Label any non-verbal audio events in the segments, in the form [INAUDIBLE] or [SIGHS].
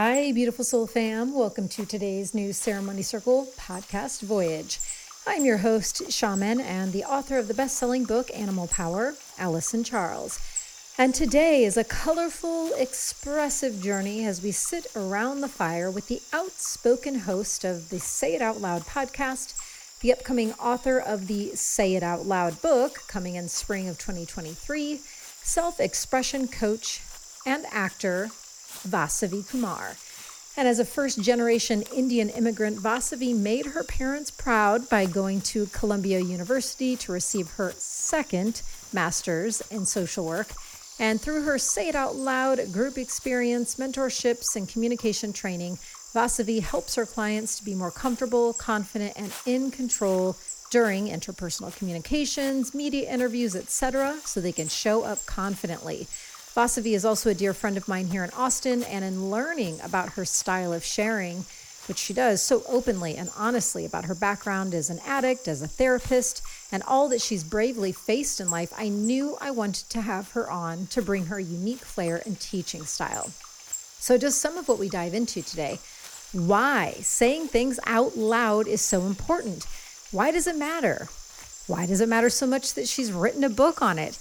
Hi, beautiful soul fam. Welcome to today's new Ceremony Circle podcast voyage. I'm your host, Shaman, and the author of the best selling book, Animal Power, Allison Charles. And today is a colorful, expressive journey as we sit around the fire with the outspoken host of the Say It Out Loud podcast, the upcoming author of the Say It Out Loud book coming in spring of 2023, self expression coach and actor Vasavi Kumar. And as a first generation Indian immigrant, Vasavi made her parents proud by going to Columbia University to receive her second master's in social work and through her Say It Out Loud group experience, mentorships, and communication training, Vasavi helps her clients to be more comfortable, confident, and in control during interpersonal communications, media interviews, etc., so they can show up confidently. Vasavi is also a dear friend of mine here in Austin, and in learning about her style of sharing, which she does so openly and honestly about her background as an addict, as a therapist, and all that she's bravely faced in life, I knew I wanted to have her on to bring her unique flair and teaching style. So, just some of what we dive into today. Why saying things out loud is so important. Why does it matter? Why does it matter so much that she's written a book on it?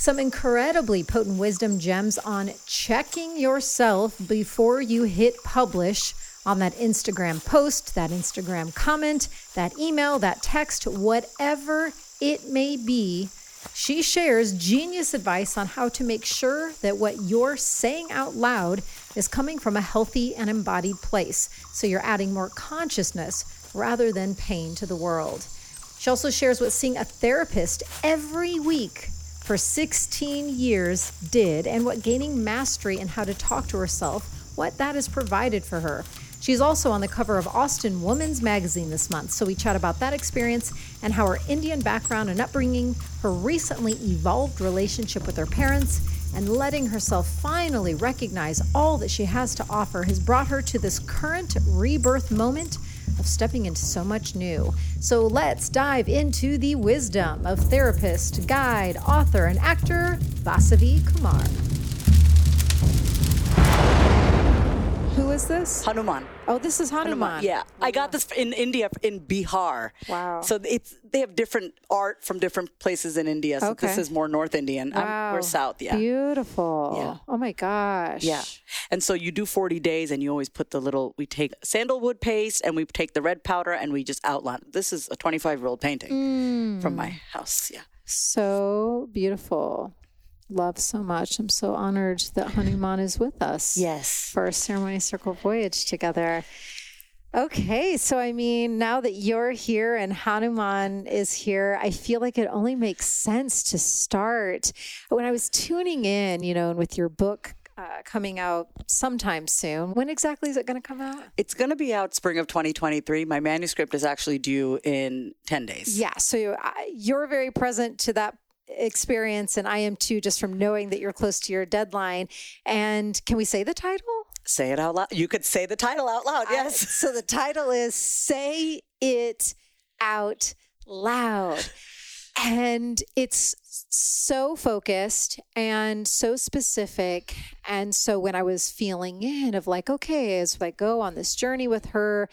Some incredibly potent wisdom gems on checking yourself before you hit publish on that Instagram post, that Instagram comment, that email, that text, whatever it may be. She shares genius advice on how to make sure that what you're saying out loud is coming from a healthy and embodied place. So you're adding more consciousness rather than pain to the world. She also shares what seeing a therapist every week for 16 years did and what gaining mastery in how to talk to herself, what that has provided for her. She's also on the cover of Austin Woman's Magazine this month, so we chat about that experience and how her Indian background and upbringing, her recently evolved relationship with her parents, and letting herself finally recognize all that she has to offer has brought her to this current rebirth moment of stepping into so much new. So let's dive into the wisdom of therapist, guide, author, and actor Vasavi Kumar. Is this? Hanuman. Oh, this is Hanuman. Yeah, I got this in India, in Bihar. Wow. So it's they have different art from different places in India. So this is more North Indian. I'm- Wow. we're South. Yeah. Beautiful. Yeah. Oh my gosh. Yeah. And so you do 40 days and you always put the little, we take sandalwood paste and we take the red powder and we just outline. This is a 25 year old painting from Mm. my house. Yeah. So beautiful. Love so much. I'm so honored that Hanuman is with us. Yes. For our ceremony circle voyage together. Okay, so I mean, now that you're here and Hanuman is here, I feel like it only makes sense to start. When I was tuning in, you know, and with your book uh, coming out sometime soon, when exactly is it going to come out? It's going to be out spring of 2023. My manuscript is actually due in 10 days. Yeah, so uh, you're very present to that experience, and I am too, just from knowing that you're close to your deadline. And can we say the title? Say it out loud. You could say the title out loud. Yes. so the title is Say It Out Loud. And it's so focused and so specific. And so when I was feeling in of like, okay, as I go on this journey with her,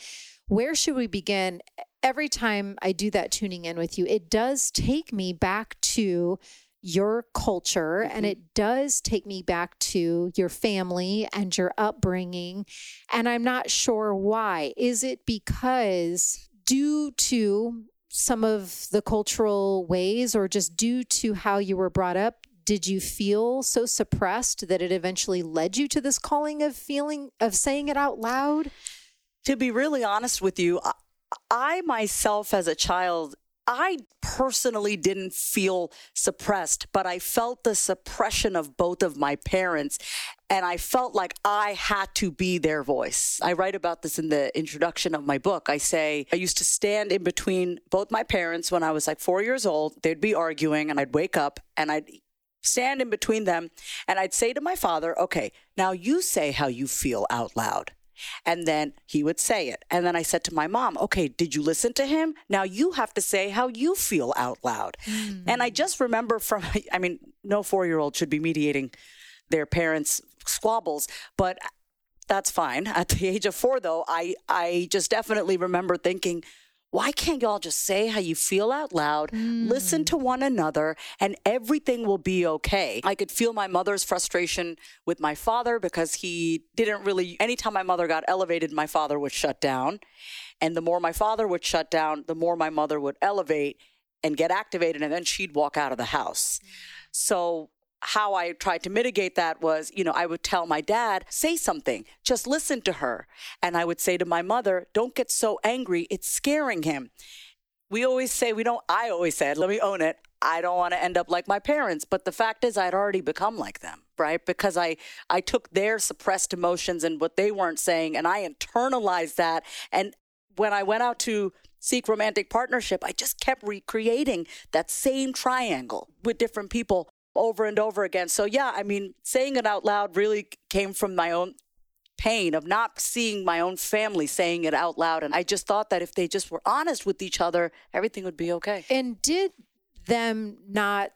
where should we begin? Every time I do that tuning in with you, it does take me back to your culture and mm-hmm. it does take me back to your family and your upbringing. And I'm not sure why. Is it because due to some of the cultural ways or just due to how you were brought up? Did you feel so suppressed that it eventually led you to this calling of feeling of saying it out loud? to be really honest with you, I, myself as a child, I personally didn't feel suppressed, but I felt the suppression of both of my parents. And I felt like I had to be their voice. I write about this in the introduction of my book. I say I used to stand in between both my parents when I was like four years old. They'd be arguing, and I'd wake up and I'd stand in between them and I'd say to my father, okay, now you say how you feel out loud. And then he would say it. And then I said to my mom, okay, did you listen to him? Now you have to say how you feel out loud. And I just mm. remember from, [LAUGHS] I mean, no four year old should be mediating their parents' squabbles, but that's fine. At the age of four, though, I, I just definitely remember thinking, why can't y'all just say how you feel out loud, mm. listen to one another, and everything will be okay? I could feel my mother's frustration with my father because he didn't really, anytime my mother got elevated, my father would shut down. And the more my father would shut down, the more my mother would elevate and get activated, and then she'd walk out of the house. Mm. So how I tried to mitigate that was, you know, I would tell my dad, say something, just listen to her. And I would say to my mother, don't get so angry, it's scaring him. We always say, we don't, I always said, let me own it. I don't want to end up like my parents. But the fact is, I'd already become like them, right? Because I, I took their suppressed emotions and what they weren't saying and I internalized that. And when I went out to seek romantic partnership, I just kept recreating that same triangle with different people over and over again. So, yeah, I mean, saying it out loud really came from my own pain of not seeing my own family saying it out loud. And I just thought that if they just were honest with each other, everything would be okay. And did them not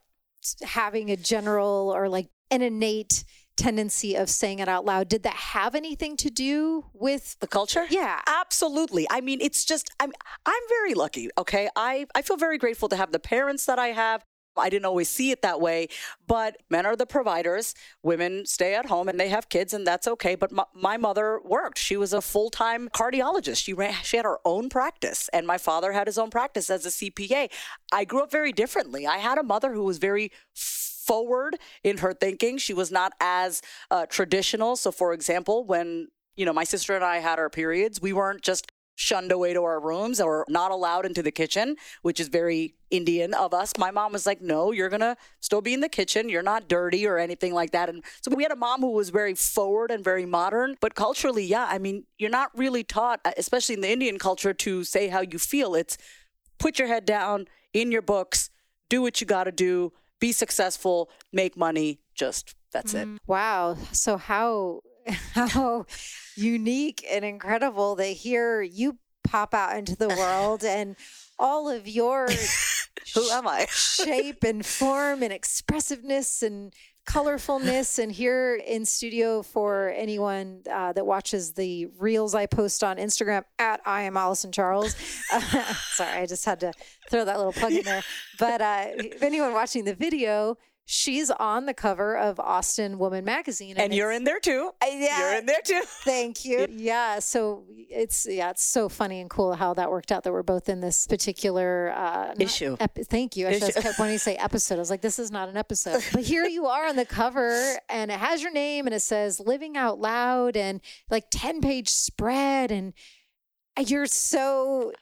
having a general or like an innate tendency of saying it out loud did that have anything to do with the culture yeah absolutely i mean it's just i'm i'm very lucky okay i i feel very grateful to have the parents that i have I didn't always see it that way, but men are the providers. Women stay at home and they have kids, and that's okay. But my, my mother worked. She was a full time cardiologist. She ran, she had her own practice, and my father had his own practice as a CPA. I grew up very differently. I had a mother who was very forward in her thinking. She was not as uh, traditional. So, for example, when you know, my sister and I had our periods. We weren't just shunned away to our rooms or not allowed into the kitchen, which is very Indian of us. My mom was like, no, you're going to still be in the kitchen. You're not dirty or anything like that. And so we had a mom who was very forward and very modern. But culturally, yeah, I mean, you're not really taught, uh, especially in the Indian culture, to say how you feel. It's put your head down in your books, do what you got to do, be successful, make money. Just that's mm. it. Wow. So, how [LAUGHS] how unique and incredible that here you pop out into the world and all of your [LAUGHS] who am I? shape and form and expressiveness and colorfulness and here in studio for anyone uh, that watches the reels I post on Instagram at I am Allison Charles. Uh, [LAUGHS] sorry, I just had to throw that little plug in there. But uh, anyone watching the video, she's on the cover of Austin Woman magazine, and, and you're in there too. Uh, yeah, you're in there too. [LAUGHS] Thank you. Yeah, so it's yeah, it's so funny and cool how that worked out that we're both in this particular uh, issue. Ep- thank you. I just kept wanting to say episode. I was like, this is not an episode, [LAUGHS] but here you are on the cover, and it has your name, and it says "Living Out Loud," and like ten page spread, and you're so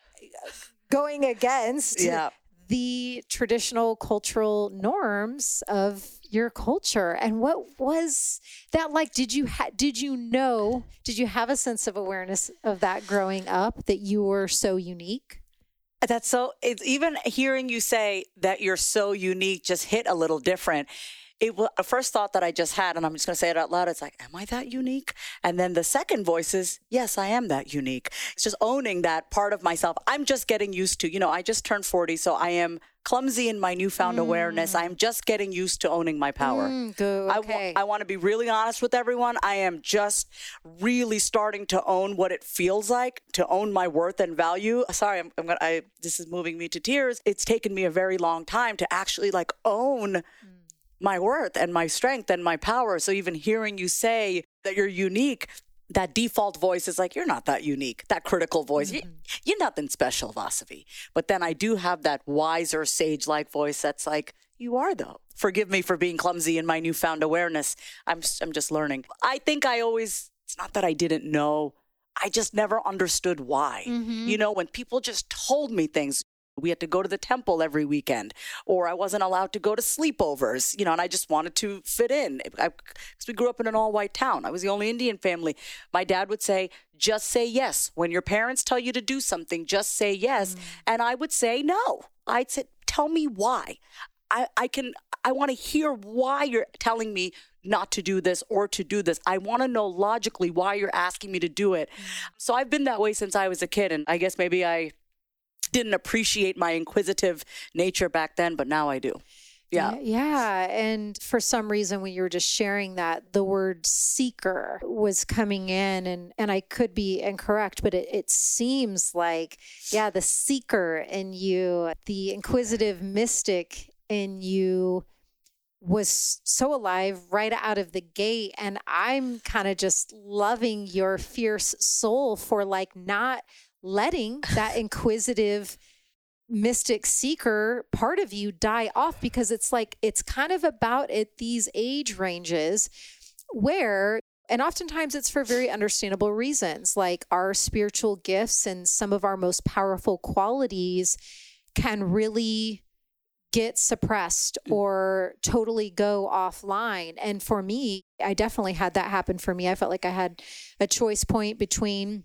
going against yeah the traditional cultural norms of your culture? And what was that like? Did you ha- did you know did you have a sense of awareness of that growing up that you were so unique? That's so it's even hearing you say that you're so unique just hit a little different it was a first thought that I just had, and I'm just going to say it out loud. It's like, am I that unique? And then the second voice is, yes, I am that unique. It's just owning that part of myself. I'm just getting used to, you know, I just turned 40, so I am clumsy in my newfound mm. awareness. I'm just getting used to owning my power. Mm, good. Okay. I, want to be really honest with everyone. I am just really starting to own what it feels like to own my worth and value. Sorry, I'm, I'm gonna. I, this is moving me to tears. It's taken me a very long time to actually like own. Mm my worth and my strength and my power. So even hearing you say that you're unique, that default voice is like, you're not that unique, that critical voice. Mm-hmm. You, are nothing special, Vasavi. But then I do have that wiser, sage like voice that's like, you are though. Forgive me for being clumsy in my newfound awareness. I'm, I'm just learning. I think I always, it's not that I didn't know. I just never understood why. Mm-hmm. You know, when people just told me things, we had to go to the temple every weekend, or I wasn't allowed to go to sleepovers, you know, and I just wanted to fit in because we grew up in an all white town. I was the only Indian family. My dad would say, just say yes. When your parents tell you to do something, just say yes. Mm. And I would say no. I'd say, tell me why. I, I can, I want to hear why you're telling me not to do this or to do this. I want to know logically why you're asking me to do it. Mm. So I've been that way since I was a kid. And I guess maybe I didn't appreciate my inquisitive nature back then, but now I do. Yeah. Yeah. And for some reason, when you were just sharing that, the word seeker was coming in, and, and I could be incorrect, but it, it seems like, yeah, the seeker in you, the inquisitive mystic in you was so alive right out of the gate. And I'm kind of just loving your fierce soul for like not letting that [LAUGHS] inquisitive mystic seeker part of you die off because it's like it's kind of about at these age ranges where and oftentimes it's for very understandable reasons like our spiritual gifts and some of our most powerful qualities can really get suppressed mm. or totally go offline. And for me, I definitely had that happen for me. I felt like I had a choice point between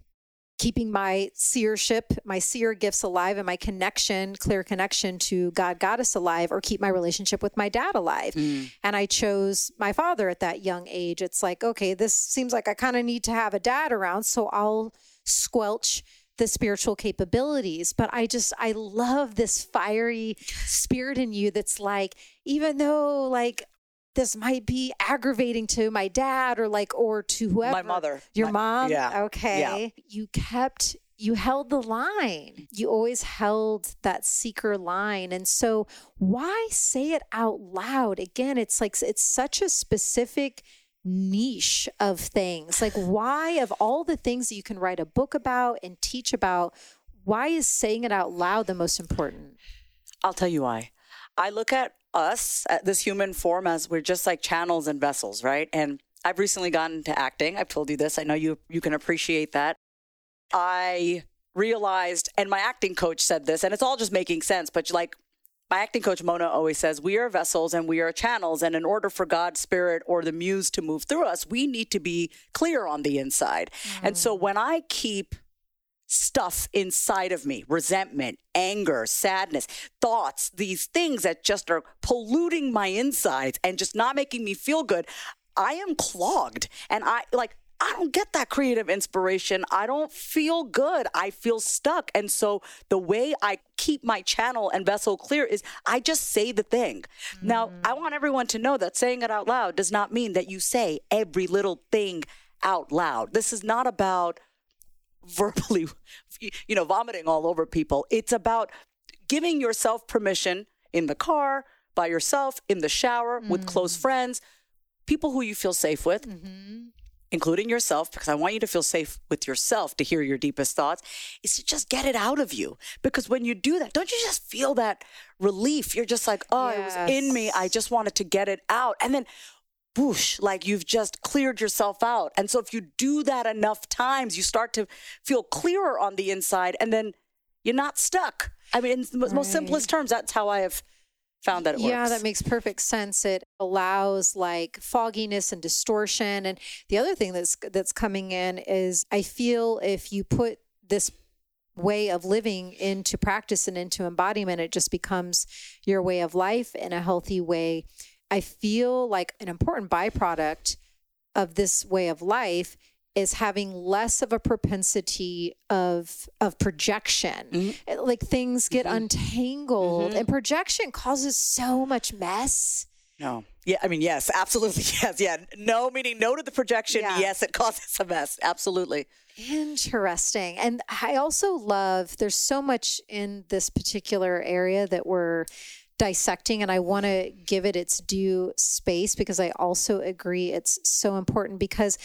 keeping my seership, my seer gifts alive and my connection, clear connection to God goddess alive or keep my relationship with my dad alive. Mm. And I chose my father at that young age. It's like, okay, this seems like I kind of need to have a dad around, so I'll squelch the spiritual capabilities but i just i love this fiery spirit in you that's like even though like this might be aggravating to my dad or like or to whoever my mother your my, mom yeah okay yeah. you kept you held the line you always held that seeker line and so why say it out loud again it's like it's such a specific niche of things. Like, [SIGHS] why, of all the things that you can write a book about and teach about, why is saying it out loud the most important? I'll tell you why. I look at us, at this human form, as we're just like channels and vessels, right? And I've recently gotten into acting. I've told you this. I know you you can appreciate that. I realized, and my acting coach said this, and it's all just making sense, but like my acting coach Mona always says, we are vessels and we are channels. And in order for God's spirit or the muse to move through us, we need to be clear on the inside. Mm. And so when I keep stuff inside of me resentment, anger, sadness, thoughts, these things that just are polluting my insides and just not making me feel good. I am clogged. And I like, I don't get that creative inspiration. I don't feel good. I feel stuck. And so the way I keep my channel and vessel clear is I just say the thing. Mm. Now, I want everyone to know that saying it out loud does not mean that you say every little thing out loud. This is not about verbally, you know, vomiting all over people. It's about giving yourself permission in the car, by yourself, in the shower, mm. with close mm. friends, people who you feel safe with. Mm-hmm including yourself, because I want you to feel safe with yourself to hear your deepest thoughts, is to just get it out of you. Because when you do that, don't you just feel that relief? You're just like, oh, yes. it was in me. I just wanted to get it out. And then whoosh, like you've just cleared yourself out. And so if you do that enough times, you start to feel clearer on the inside and then you're not stuck. I mean, in the right. most simplest terms, that's how I have found that it works. Yeah, that makes perfect sense. It allows like fogginess and distortion. And the other thing that's that's coming in is I feel if you put this way of living into practice and into embodiment, it just becomes your way of life in a healthy way. I feel like an important byproduct of this way of life is having less of a propensity of of projection mm-hmm. like things get mm-hmm. untangled mm-hmm. and projection causes so much mess no yeah i mean yes absolutely [LAUGHS] yes yeah no meaning no to the projection yeah. yes it causes a mess absolutely interesting and i also love there's so much in this particular area that we're dissecting and I want to give it its due space because I also agree it's so important because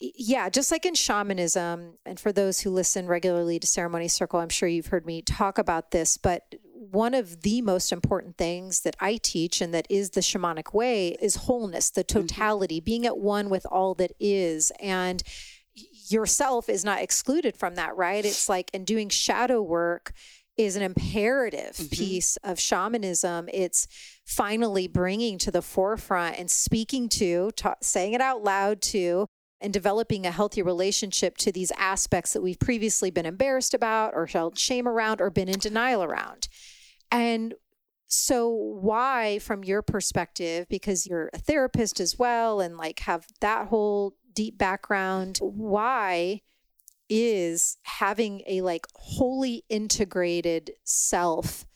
yeah, just like in shamanism, and for those who listen regularly to Ceremony Circle, I'm sure you've heard me talk about this, but one of the most important things that I teach and that is the shamanic way is wholeness, the mm-hmm. totality, mm-hmm. being at one with all that is. And yourself is not excluded from that, right? It's like, in doing shadow work, is an imperative mm-hmm. piece of shamanism. It's finally bringing to the forefront and speaking to, ta- saying it out loud to and developing a healthy relationship to these aspects that we've previously been embarrassed about or felt shame around or been in denial around. And so why from your perspective because you're a therapist as well and like have that whole deep background why is having a like wholly integrated self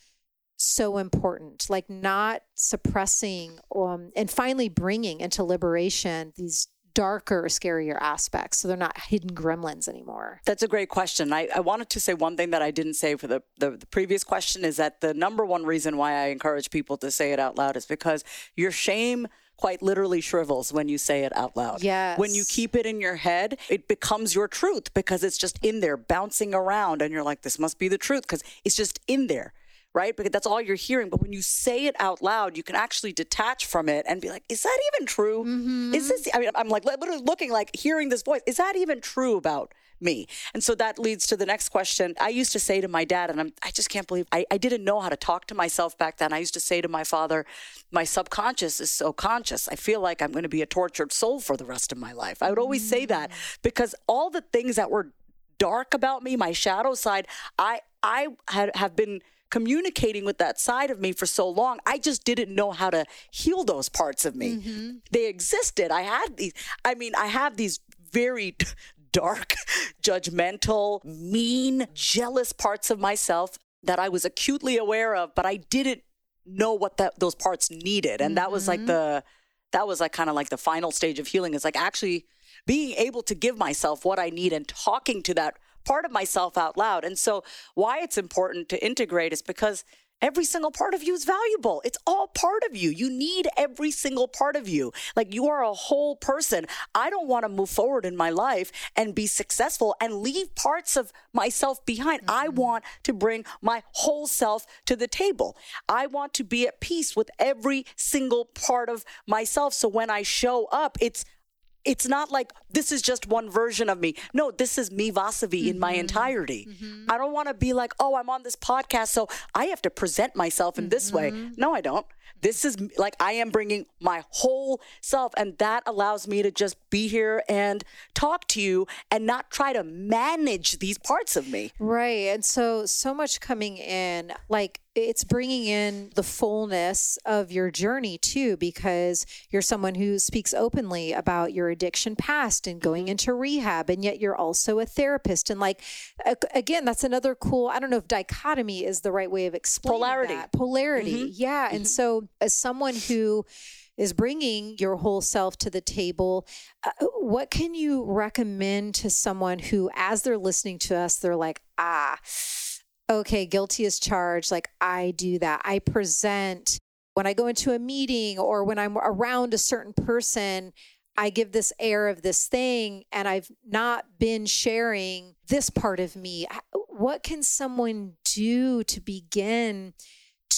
so important like not suppressing um, and finally bringing into liberation these darker, scarier aspects. So they're not hidden gremlins anymore. That's a great question. I, I wanted to say one thing that I didn't say for the, the, the, previous question is that the number one reason why I encourage people to say it out loud is because your shame quite literally shrivels when you say it out loud. Yes. When you keep it in your head, it becomes your truth because it's just in there bouncing around and you're like, this must be the truth because it's just in there. Right? Because that's all you're hearing. But when you say it out loud, you can actually detach from it and be like, is that even true? Mm-hmm. Is this, I mean, I'm like literally looking, like hearing this voice. Is that even true about me. And so that leads to the next question. I used to say to my dad, and I'm, I just can't believe I, I didn't know how to talk to myself back then. I used to say to my father, my subconscious is so conscious. I feel like I'm going to be a tortured soul for the rest of my life. I would always say that mm. because all the things that were dark about me, my shadow side, I, I had, have been communicating with that side of me for so long. I just didn't know how to heal those parts of me. Mm-hmm. They existed. I had these, I mean, I have these very [LAUGHS] dark, judgmental, mean, jealous parts of myself that I was acutely aware of, but I didn't know what that those parts needed. And that was like mm-hmm. the that was like kind of like the final stage of healing is like actually being able to give myself what I need and talking to that part of myself out loud. And so why it's important to integrate is because Every single part of you is valuable. It's all part of you. You need every single part of you. Like you are a whole person. I don't want to move forward in my life and be successful and leave parts of myself behind. Mm-hmm. I want to bring my whole self to the table. I want to be at peace with every single part of myself. So when I show up, it's it's not like this is just one version of me. No, this is me, Vasavi, mm-hmm. in my mm-hmm. entirety. Mm-hmm. I don't want to be like, oh, I'm on this podcast, so I have to present myself in mm-hmm. this way. Mm-hmm. No, I don't. This is like I am bringing my whole self, and that allows me to just be here and talk to you and not try to manage these parts of me. Right. And so, so much coming in, like it's bringing in the fullness of your journey too, because you're someone who speaks openly about your addiction past and going mm-hmm. into rehab, and yet you're also a therapist. And like, again, that's another cool, I don't know if dichotomy is the right way of explaining polarity. That. Polarity. Mm-hmm. Yeah. Mm-hmm. And as someone who, is bringing your whole self to the table. Uh, what can you recommend to someone who, as they're listening to us, they're like, ah, okay, guilty as charged. Like I do that. I present when I go into a meeting or when I'm around a certain person, I give this air of this thing and I've not been sharing this part of me. What can someone do to begin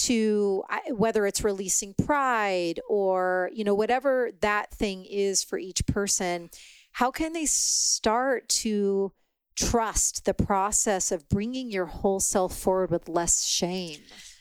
to whether it's releasing pride or, you know, whatever that thing is for each person? How can they start to trust the process of bringing your whole self forward with less shame?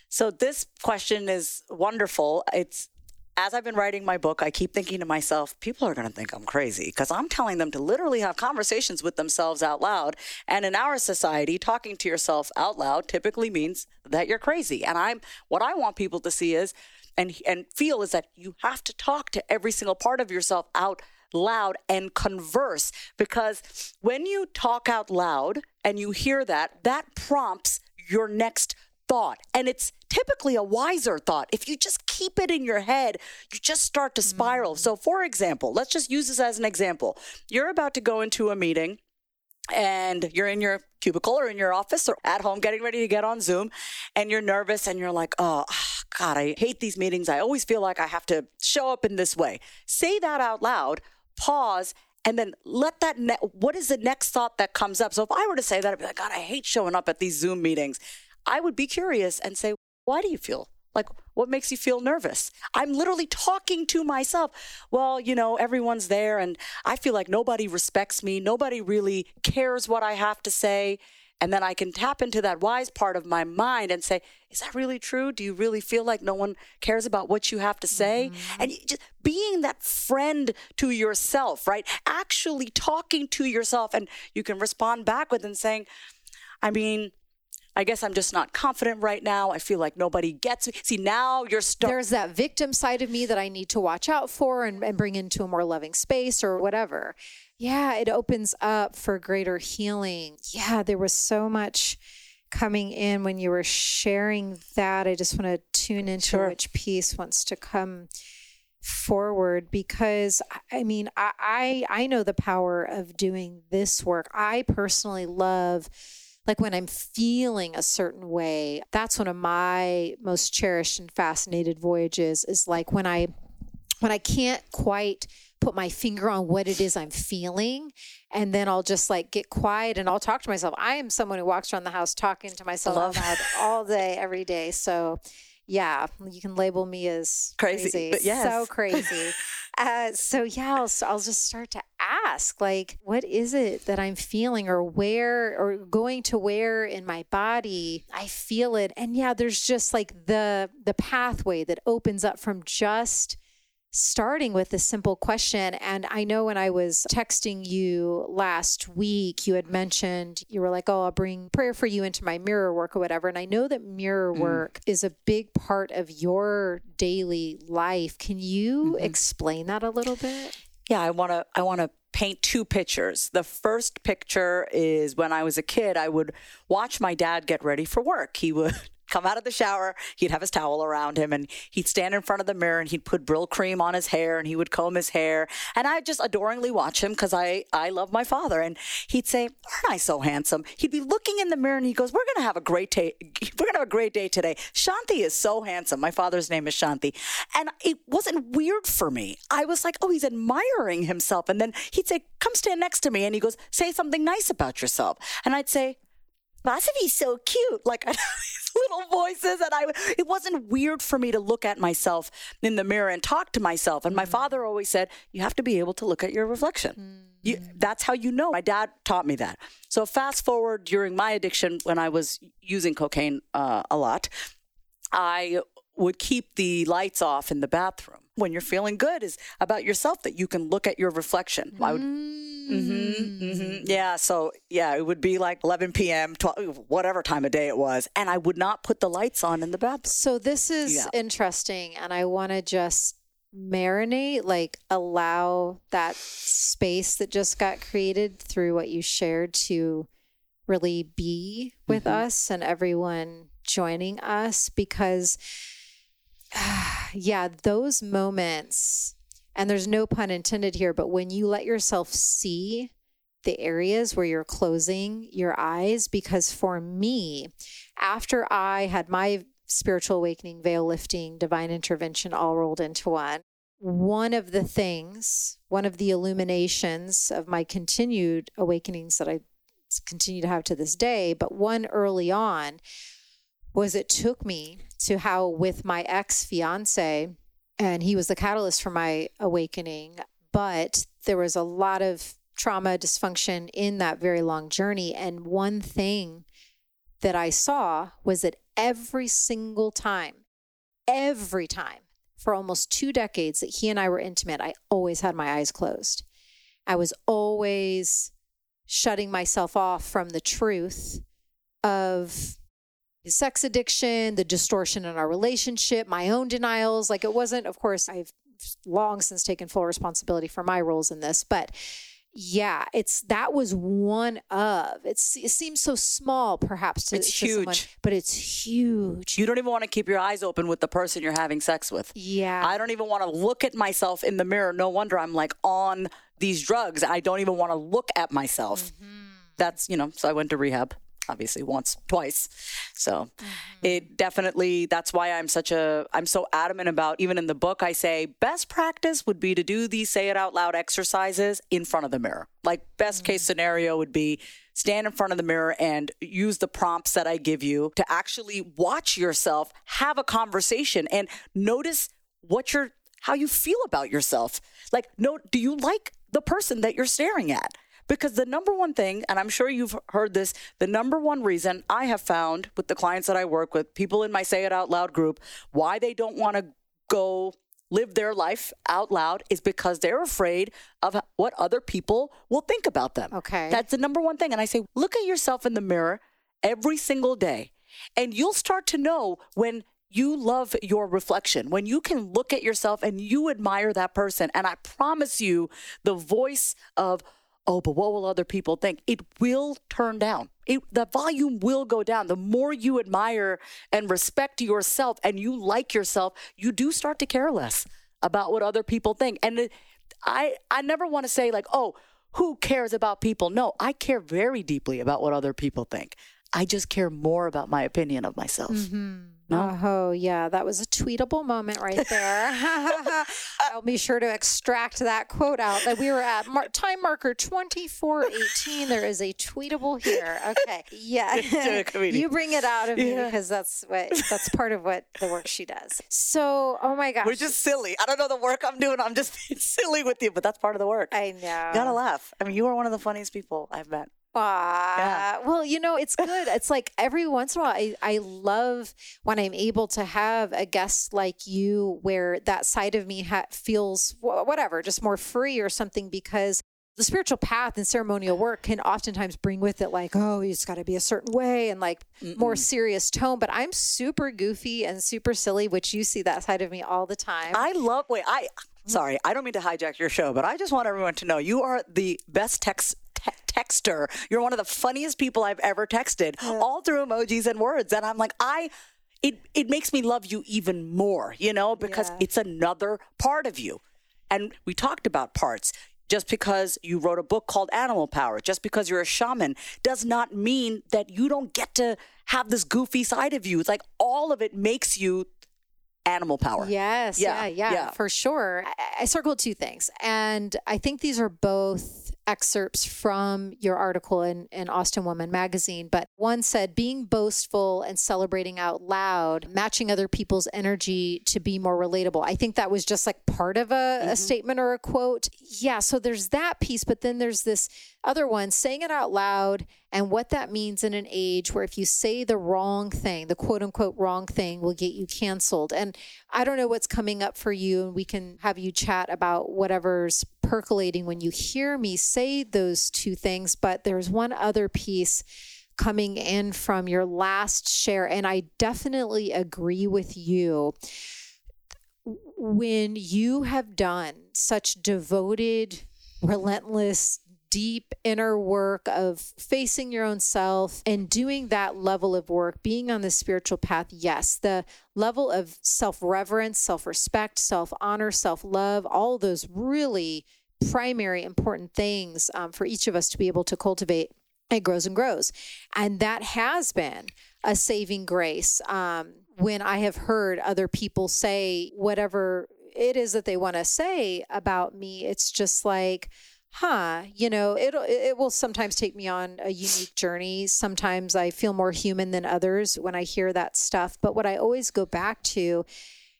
So, this question is wonderful. It's as I've been writing my book, I keep thinking to myself, people are going to think I'm crazy because I'm telling them to literally have conversations with themselves out loud. And in our society, talking to yourself out loud typically means that you're crazy. And I'm what I want people to see is and and feel is that you have to talk to every single part of yourself out loud and converse because when you talk out loud and you hear that, that prompts your next thought. And it's typically a wiser thought. If you just keep it in your head, you just start to spiral. Mm. So, for example, let's just use this as an example. You're about to go into a meeting and you're in your cubicle or in your office or at home getting ready to get on Zoom and you're nervous and you're like, oh, [SIGHS] God, I hate these meetings. I always feel like I have to show up in this way. Say that out loud pause and then let that ne- what is the next thought that comes up so if i were to say that i'd be like god i hate showing up at these zoom meetings i would be curious and say why do you feel like what makes you feel nervous i'm literally talking to myself well you know everyone's there and i feel like nobody respects me nobody really cares what i have to say and then I can tap into that wise part of my mind and say, is that really true? Do you really feel like no one cares about what you have to say? Mm-hmm. And just being that friend to yourself, right? Actually talking to yourself and you can respond back with and saying, I mean, I guess I'm just not confident right now. I feel like nobody gets me. See, now you're starting. There's that victim side of me that I need to watch out for and, and bring into a more loving space or whatever. Yeah, it opens up for greater healing. Yeah, there was so much coming in when you were sharing that. I just want to tune into sure. which piece wants to come forward because I mean I, I I know the power of doing this work. I personally love like when I'm feeling a certain way, that's one of my most cherished and fascinated voyages is like when I when I can't quite put my finger on what it is I'm feeling. And then I'll just like get quiet and I'll talk to myself. I am someone who walks around the house talking to myself all day, every day. So yeah, you can label me as crazy, crazy. but yes. so [LAUGHS] crazy. uh, so yeah, I'll, I'll just start to ask, like, what is it that I'm feeling, or where, or going to where in my body I feel it, and yeah, there's just like the the pathway that opens up from just starting with a simple question. And I know when I was texting you last week, you had mentioned you were like, Oh, I'll bring prayer for you into my mirror work or whatever. And I know that mirror mm. work is a big part of your daily life. Can you mm-hmm. explain that a little bit? Yeah, I want to I want to paint two pictures. The first picture is when I was a kid, I would watch my dad get ready for work. He would come out of the shower, he'd have his towel around him and he'd stand in front of the mirror and he'd put Brylcreem on his hair and he would comb his hair. And I'd just adoringly watch him because I, I love my father. And he'd say, Aren't I so handsome? He'd be looking in the mirror and he goes, We're going to have a great day. [LAUGHS] We're going to have a great day today. Shanti is so handsome. My father's name is Shanti. And it wasn't weird for me. I was like, Oh, he's admiring himself. And then he'd say, Come stand next to me. And he goes, Say something nice about yourself. And I'd say, Vasavi's so cute. Like, [LAUGHS] [LAUGHS] little voices and I it wasn't weird for me to look at myself in the mirror and talk to myself and my mm. father always said you have to be able to look at your reflection mm. you, that's how you know my dad taught me that so fast forward during my addiction when I was using cocaine uh, a lot I would keep the lights off in the bathroom when you're feeling good is about yourself that you can look at your reflection. I would, mm-hmm, mm-hmm, yeah. So yeah, it would be like 11 p.m., 12, whatever time of day it was, and I would not put the lights on in the bathroom. So this is yeah. interesting, and I want to just marinate, like allow that space that just got created through what you shared to really be with mm-hmm. us and everyone joining us because [SIGHS] yeah, those moments, and there's no pun intended here, but when you let yourself see the areas where you're closing your eyes, because for me, after I had my spiritual awakening, veil lifting, divine intervention all rolled into one, one of the things, one of the illuminations of my continued awakenings that I continue to have to this day, but one early on was it took me to how with my ex fiance, and he was the catalyst for my awakening, but there was a lot of trauma, dysfunction in that very long journey. And one thing that I saw was that every single time, every time for almost two decades that he and I were intimate, I always had my eyes closed. I was always shutting myself off from the truth of sex addiction, the distortion in our relationship, my own denials. Like it wasn't, of course, I've long since taken full responsibility for my roles in this, but yeah, it's that was one of it's it seems so small perhaps to, it's to huge, someone, but it's huge. You don't even want to keep your eyes open with the person you're having sex with. Yeah. I don't even want to look at myself in the mirror. No wonder I'm like on these drugs. I don't even want to look at myself. Mm-hmm. That's, you know, so I went to rehab obviously once, twice. So mm-hmm. it definitely, that's why I'm such a, I'm so adamant about, even in the book, I say best practice would be to do these say it out loud exercises in front of the mirror. Like best mm-hmm. case scenario would be stand in front of the mirror and use the prompts that I give you to actually watch yourself, have a conversation and notice what you're, how you feel about yourself. Like, no, do you like the person that you're staring at? Because the number one thing, and I'm sure you've heard this, the number one reason I have found with the clients that I work with, people in my Say It Out Loud group, why they don't want to go live their life out loud is because they're afraid of what other people will think about them. Okay. That's the number one thing. And I say, look at yourself in the mirror every single day, and you'll start to know when you love your reflection, when you can look at yourself and you admire that person. And I promise you, the voice of oh, but what will other people think? It will turn down. it, the volume will go down. The more you admire and respect yourself and you like yourself, you do start to care less about what other people think. And I, I never want to say, like, oh, who cares about people? No, I care very deeply about what other people think. I just care more about my opinion of myself. Mm-hmm. No? Oh, yeah. That was a tweetable moment right there. [LAUGHS] I'll be sure to extract that quote out that we were at mar- time marker 2418. There is a tweetable here. Okay. Yeah. [LAUGHS] you bring it out of me yeah. because that's what that's part of what the work she does. So, oh my gosh. We're just silly. I don't know the work I'm doing. I'm just [LAUGHS] silly with you, but that's part of the work. I know. gotta laugh. I mean, you are one of the funniest people I've met. Yeah. Well, you know, it's good. it's like every once in a while, I, I love when I'm able to have a guest like you where that side of me ha- feels whatever, just more free or something because the spiritual path and ceremonial uh-huh. work can oftentimes bring with it like oh it's got to be a certain way and like Mm-mm. more serious tone but i'm super goofy and super silly which you see that side of me all the time i love wait i sorry i don't mean to hijack your show but i just want everyone to know you are the best text texter. You're one of the funniest people I've ever texted, yeah. all through emojis and words. And I'm like, I it it makes me love you even more, you know, because yeah. it's another part of you. And we talked about parts. Just because you wrote a book called Animal Power, just because you're a shaman, does not mean that you don't get to have this goofy side of you. It's like all of it makes you animal power. Yes, yeah, yeah, yeah, yeah. for sure. I, I circled two things, and I think these are both excerpts from your article in, in Austin Woman magazine, but one said being boastful and celebrating out loud, matching other people's energy to be more relatable. I think that was just like part of a, mm-hmm. a statement or a quote. Yeah, so there's that piece, but then there's this other one saying it out loud and what that means in an age where if you say the wrong thing, the quote unquote wrong thing will get you canceled. And I don't know what's coming up for you, and we can have you chat about whatever's percolating when you hear me say those two things. But there's one other piece coming in from your last share, and I definitely agree with you. When you have done such devoted, relentless, deep inner work of facing your own self and doing that level of work, being on the spiritual path, yes, the level of self reverence, self respect, self honor, self love, all those really primary important things um, for each of us to be able to cultivate. It grows and grows. And that has been a saving grace. Um, when I have heard other people say whatever it is that they want to say about me, it's just like, huh, you know, it'll it will sometimes take me on a unique journey. Sometimes I feel more human than others when I hear that stuff. But what I always go back to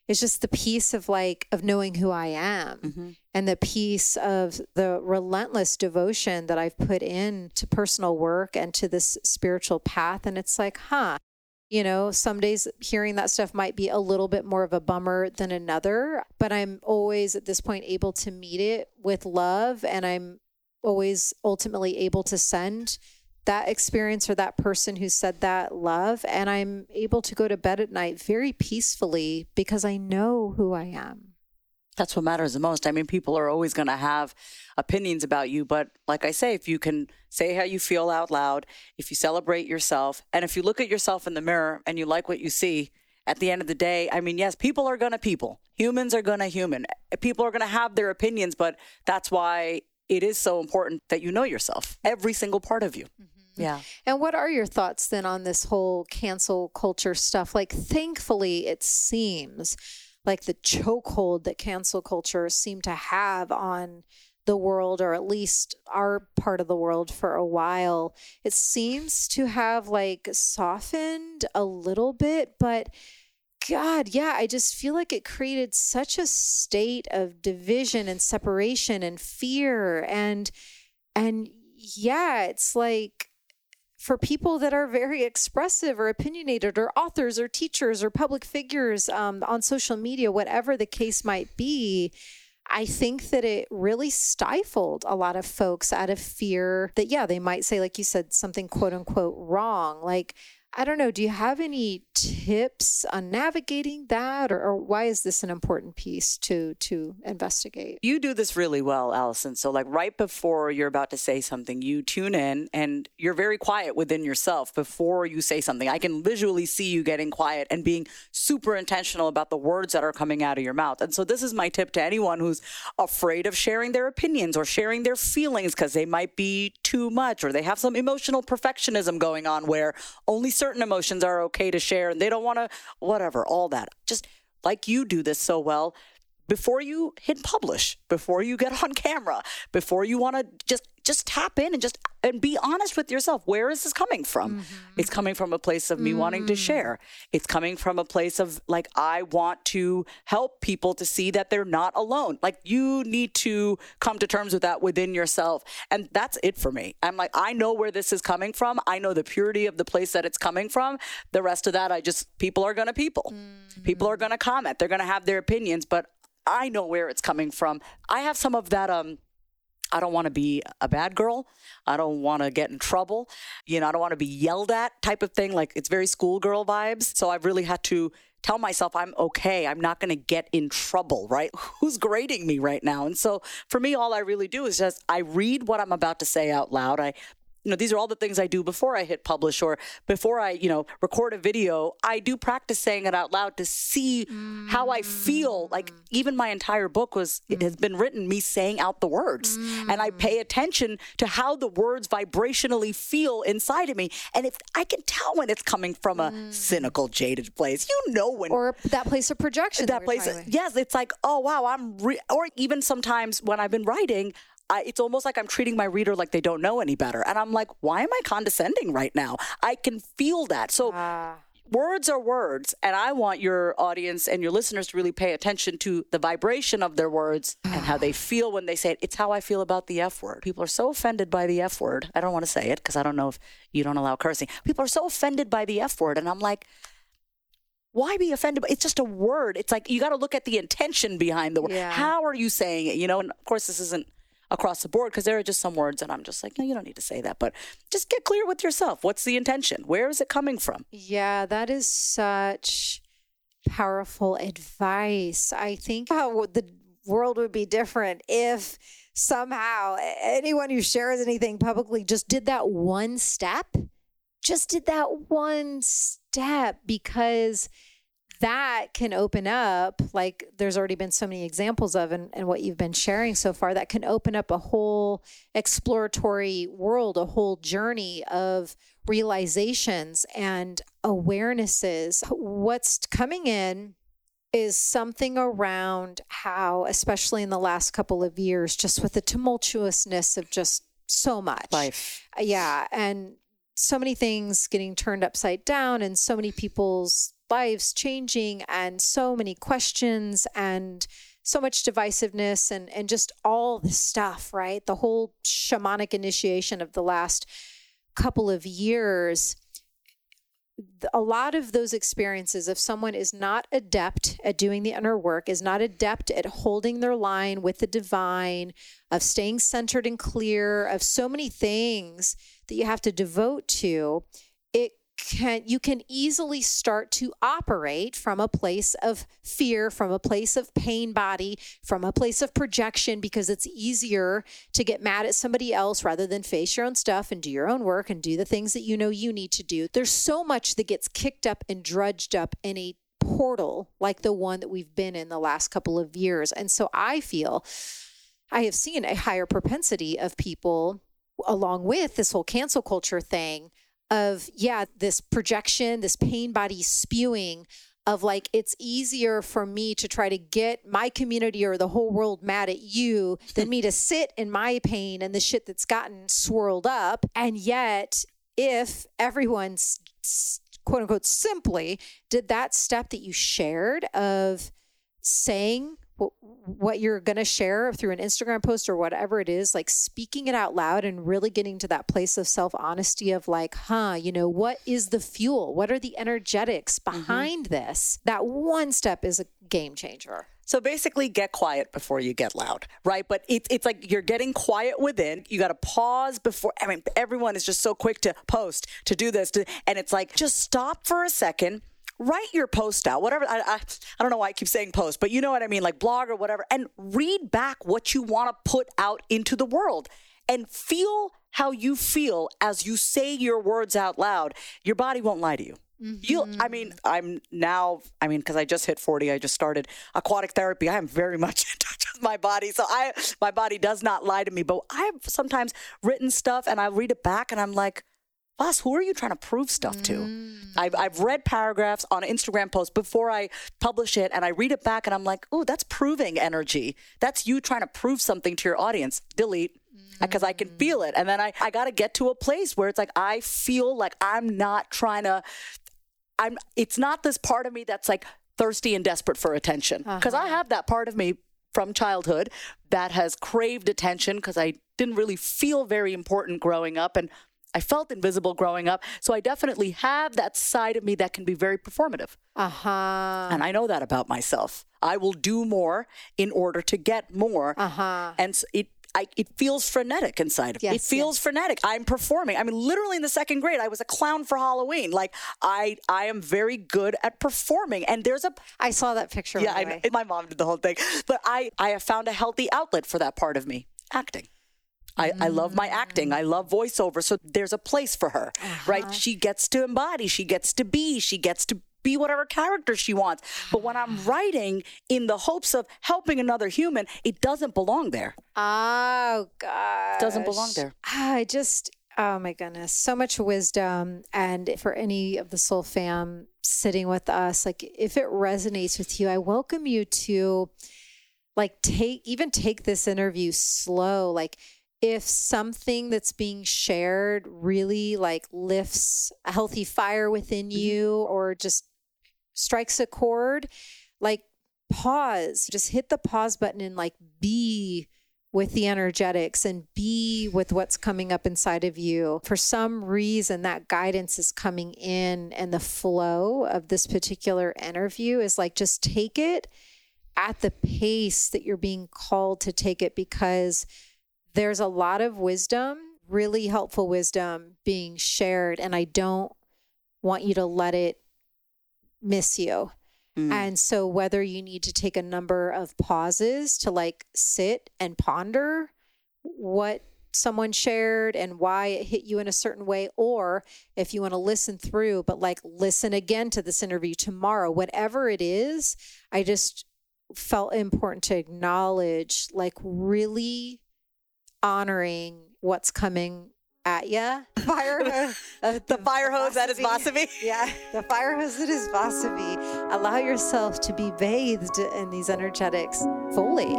is just the piece of like of knowing who I am mm-hmm. and the piece of the relentless devotion that I've put in to personal work and to this spiritual path. And it's like, huh, you know, some days hearing that stuff might be a little bit more of a bummer than another, but I'm always at this point able to meet it with love. And I'm always ultimately able to send that experience or that person who said that love. And I'm able to go to bed at night very peacefully because I know who I am. That's what matters the most. I mean, people are always going to have opinions about you, but like I say, if you can say how you feel out loud, if you celebrate yourself, and if you look at yourself in the mirror and you like what you see, at the end of the day, I mean, yes, people are going to people. Humans are going to human. People are going to have their opinions, but that's why it is so important that you know yourself, every single part of you. Mm-hmm. Yeah. And what are your thoughts then on this whole cancel culture stuff? Like, thankfully, it seems like the chokehold that cancel culture seemed to have on the world or at least our part of the world for a while it seems to have like softened a little bit but god yeah i just feel like it created such a state of division and separation and fear and and yeah it's like for people that are very expressive or opinionated or authors or teachers or public figures um, on social media, whatever the case might be, I think that it really stifled a lot of folks out of fear that, yeah, they might say, like you said, something quote unquote wrong. Like, I don't know. Do you have any tips on navigating that, or, or, why is this an important piece to to investigate? You do this really well, Allison. So, like right before you're about to say something, you tune in and you're very quiet within yourself before you say something. I can visually see you getting quiet and being super intentional about the words that are coming out of your mouth. And so, this is my tip to anyone who's afraid of sharing their opinions or sharing their feelings because they might be too much or they have some emotional perfectionism going on where only certain emotions are okay to share and they don't want to, whatever, all that. Just like you do this so well, before you hit publish, before you get [LAUGHS] on camera, before you want to just just tap in and just and be honest with yourself. Where is this coming from? Mm-hmm. It's coming from a place of me mm. wanting to mm. share. It's coming from a place of like I want to help people to see that they're not alone. Like you need to come to terms with that within yourself. And that's it for me. I'm like I know where this is coming from. I know the purity of the place that it's coming from. The rest of that I just people are going to people. Mm-hmm. People are going to comment. They're going to have their opinions, but I know where it's coming from. I have some of that um I don't want to be a bad girl. I don't want to get in trouble. You know, I don't want to be yelled at type of thing. Like it's very schoolgirl vibes. So I've really had to tell myself I'm okay. I'm not going to get in trouble, right? [LAUGHS] Who's grading me right now? And so for me, all I really do is just I read what I'm about to say out loud. I you know, these are all the things I do before I hit publish or before I, you know, record a video. I do practice saying it out loud to see mm. how I feel. Like even my entire book was, mm. it has been written me saying out the words. Mm. And I pay attention to how the words vibrationally feel inside of me. And if I can tell when it's coming from a mm. cynical, jaded place, you know when. Or that place of projection. That, that place. Yes. It's like, oh, wow, I'm, re-, or even sometimes when I've been writing, I, it's almost like I'm treating my reader like they don't know any better. And I'm like, why am I condescending right now? I can feel that. So uh. words are words. And I want your audience and your listeners to really pay attention to the vibration of their words and how they [SIGHS] feel when they say it. It's how I feel about the F word. People are so offended by the F word. I don't want to say it because I don't know if you don't allow cursing. People are so offended by the F word. And I'm like, why be offended? It's just a word. It's like you got to look at the intention behind the word. Yeah. How are you saying it? You know, and of course, this isn't across the board because there are just some words and I'm just like, no, you don't need to say that. But just get clear with yourself. What's the intention? Where is it coming from? Yeah, that is such powerful advice. I think how the world would be different if somehow anyone who shares anything publicly just did that one step, just did that one step because that can open up, like there's already been so many examples of, and, and what you've been sharing so far, that can open up a whole exploratory world, a whole journey of realizations and awarenesses. What's coming in is something around how, especially in the last couple of years, just with the tumultuousness of just so much life. Yeah. And so many things getting turned upside down, and so many people's lives changing and so many questions and so much divisiveness and and just all the stuff right? The whole shamanic initiation of the last couple of years. A lot of those experiences if someone is not adept at doing the inner work is not adept at holding their line with the divine of staying centered and clear of so many things that you have to devote to it can you can easily start to operate from a place of fear from a place of pain body from a place of projection because it's easier to get mad at somebody else rather than face your own stuff and do your own work and do the things that you know you need to do. There's so much that gets kicked up and drudged up in a portal like the one that we've been in the last couple of years. And so i feel i have seen a higher propensity of people along with this whole cancel culture thing of yeah this projection this pain body spewing of like it's easier for me to try to get my community or the whole world mad at you than me to sit in my pain and the shit that's gotten swirled up. And yet if everyone's quote unquote simply did that step that you shared of saying what you're going to share through an Instagram post or whatever it is, like speaking it out loud and really getting to that place of self honesty of like, huh, you know, what is the fuel? What are the energetics mm-hmm. behind mm-hmm. this? That one step is a game changer. So basically, get quiet before you get loud, right? But it, it's like you're getting quiet within. You got to pause before. I mean, everyone is just so quick to post, to do this, to, and it's like just stop for a second write your post out, whatever. I, I, I, don't know why I keep saying post, but you know what I mean, like blog or whatever, and read back what you want to put out into the world and feel how you feel as you say your words out loud. Your body won't lie to you. Mm-hmm. You, I mean, I'm now, I mean, because I just hit 40, I just started aquatic therapy. I am very [LAUGHS] much in touch with my body. So I, my body does not lie to me, but I've sometimes written stuff and I read it back and I'm like, Boss, who are you trying to prove stuff to? Mm. I've, I've read paragraphs on an Instagram post before I publish it and I read it back and I'm like, oh, that's proving energy. That's you trying to prove something to your audience. Delete because I can feel it. And then I, I got to get to a place where it's like, I feel like I'm not trying to I'm it's not this part of me that's like thirsty and desperate for attention because uh-huh. I have that part of me from childhood that has craved attention because I didn't really feel very important growing up and I felt invisible growing up. So I definitely have that side of me that can be very performative. Uh-huh. And I know that about myself. I will do more in order to get more. Uh-huh. And it I, it feels frenetic inside of me. It feels yes. frenetic. I'm performing. I mean, literally in the second grade, I was a clown for Halloween. Like I, I am very good at performing. And there's a. I saw that picture. Yeah, I, my mom did the whole thing. But I, I have found a healthy outlet for that part of me, acting. I, I, love my acting. I love voiceover. So there's a place for her, uh-huh. right? She gets to embody, she gets to be, she gets to be whatever character she wants. But when I'm writing in the hopes of helping another human, it doesn't belong there. Oh, God. Doesn't belong there. I just, oh my goodness, so much wisdom. And for any of the Soul fam sitting with us, like if it resonates with you, I welcome you to like take, even take this interview slow. Like, if something that's being shared really like lifts a healthy fire within mm-hmm. you or just strikes a chord, like pause, just hit the pause button and like be with the energetics and be with what's coming up inside of you. For some reason, that guidance is coming in, and the flow of this particular interview is like just take it at the pace that you're being called to take it because there's a lot of wisdom, really helpful wisdom being shared. And I don't want you to let it miss you. Mm. And so, whether you need to take a number of pauses to like sit and ponder what someone shared and why it hit you in a certain way, or if you want to listen through, but like listen again to this interview tomorrow, whatever it is, I just felt important to acknowledge like really honoring what's coming at you. [LAUGHS] Fire, uh, the fire hose that is Vasavi. [LAUGHS] Yeah, the fire hose that is Vasavi. Allow yourself to be bathed in these energetics fully.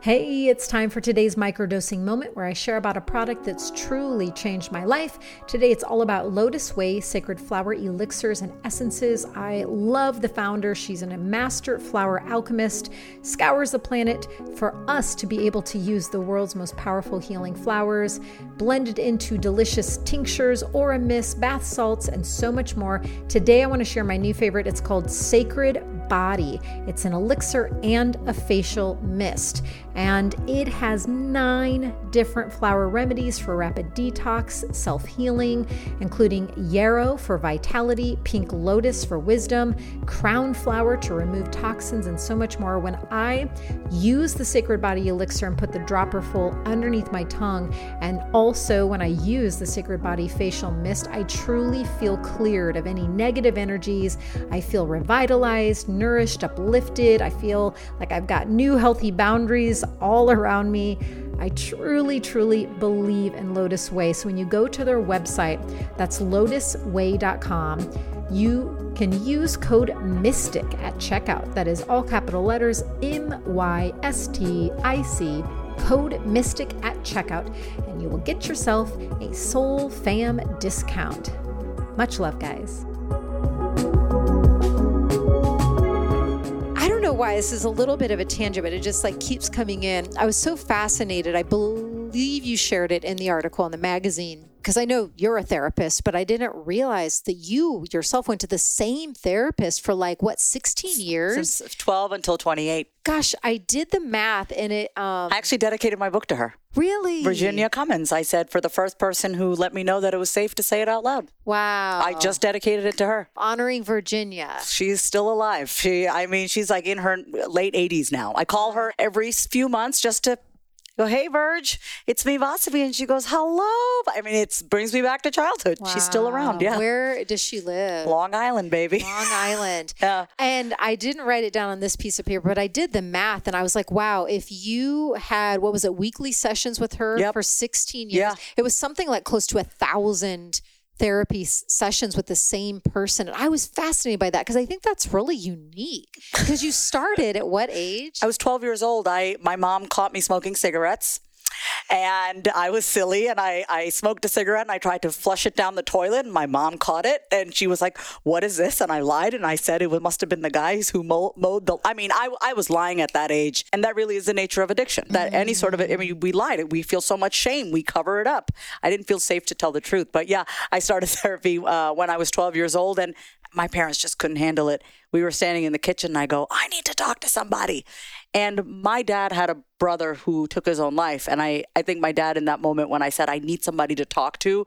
Hey, it's time for today's microdosing moment where I share about a product that's truly changed my life. Today it's all about LotusWei sacred flower elixirs and essences. I love the founder. She's a master flower alchemist, scours the planet for us to be able to use the world's most powerful healing flowers, blended into delicious tinctures, aura mists, bath salts, and so much more. Today I want to share my new favorite. It's called Sacred Body. It's an elixir and a facial mist and it has nine different flower remedies for rapid detox, self healing, including yarrow for vitality, pink lotus for wisdom, crown flower to remove toxins, and so much more. When I use the Sacred Body Elixir and put the dropper full underneath my tongue, and also when I use the Sacred Body Facial Mist, I truly feel cleared of any negative energies. I feel revitalized, nourished, uplifted. I feel like I've got new healthy boundaries all around me. I truly, truly believe in LotusWei. So when you go to their website, that's lotuswei.com, you can use code MYSTIC at checkout. That is all capital letters M Y S T I C, code MYSTIC at checkout, and you will get yourself a Soul Fam discount. Much love, guys. Why this is a little bit of a tangent, but it just like keeps coming in. I was so fascinated. I believe you shared it in the article in the magazine because I know you're a therapist, but I didn't realize that you yourself went to the same therapist for like what 16 years? Since 12 until 28. Gosh, I did the math and it um I actually dedicated my book to her. really Virginia Cummins, I said, for the first person who let me know that it was safe to say it out loud. Wow. I just dedicated it to her. honoring Virginia. She's still alive. She, I mean, she's like in her late 80s now. I call her every few months just to go, hey, Virg, it's me, Vasavi. And she goes, hello. I mean, it brings me back to childhood. She's still around. Yeah. Where does she live? Long Island, baby. Long Island. [LAUGHS] Yeah. And I didn't write it down on this piece of paper, but I did the math and I was like, wow, if you had, what was it, weekly sessions with her Yep. for 16 years, Yeah. it was something like close to a thousand therapy sessions with the same person. And I was fascinated by that because I think that's really unique because you started at what age? I was 12 years old. I my mom caught me smoking cigarettes. And I was silly and I, I smoked a cigarette and I tried to flush it down the toilet and my mom caught it and she was like, What is this? And I lied and I said it must have been the guys who mowed the. I mean, I, I was lying at that age. And that really is the nature of addiction. That any sort of, I mean, we lied. We feel so much shame. We cover it up. I didn't feel safe to tell the truth. But yeah, I started [LAUGHS] therapy uh, when I was 12 years old and my parents just couldn't handle it. We were standing in the kitchen and I go, I need to talk to somebody. And my dad had a brother who took his own life. And I, I think my dad, in that moment, when I said, I need somebody to talk to,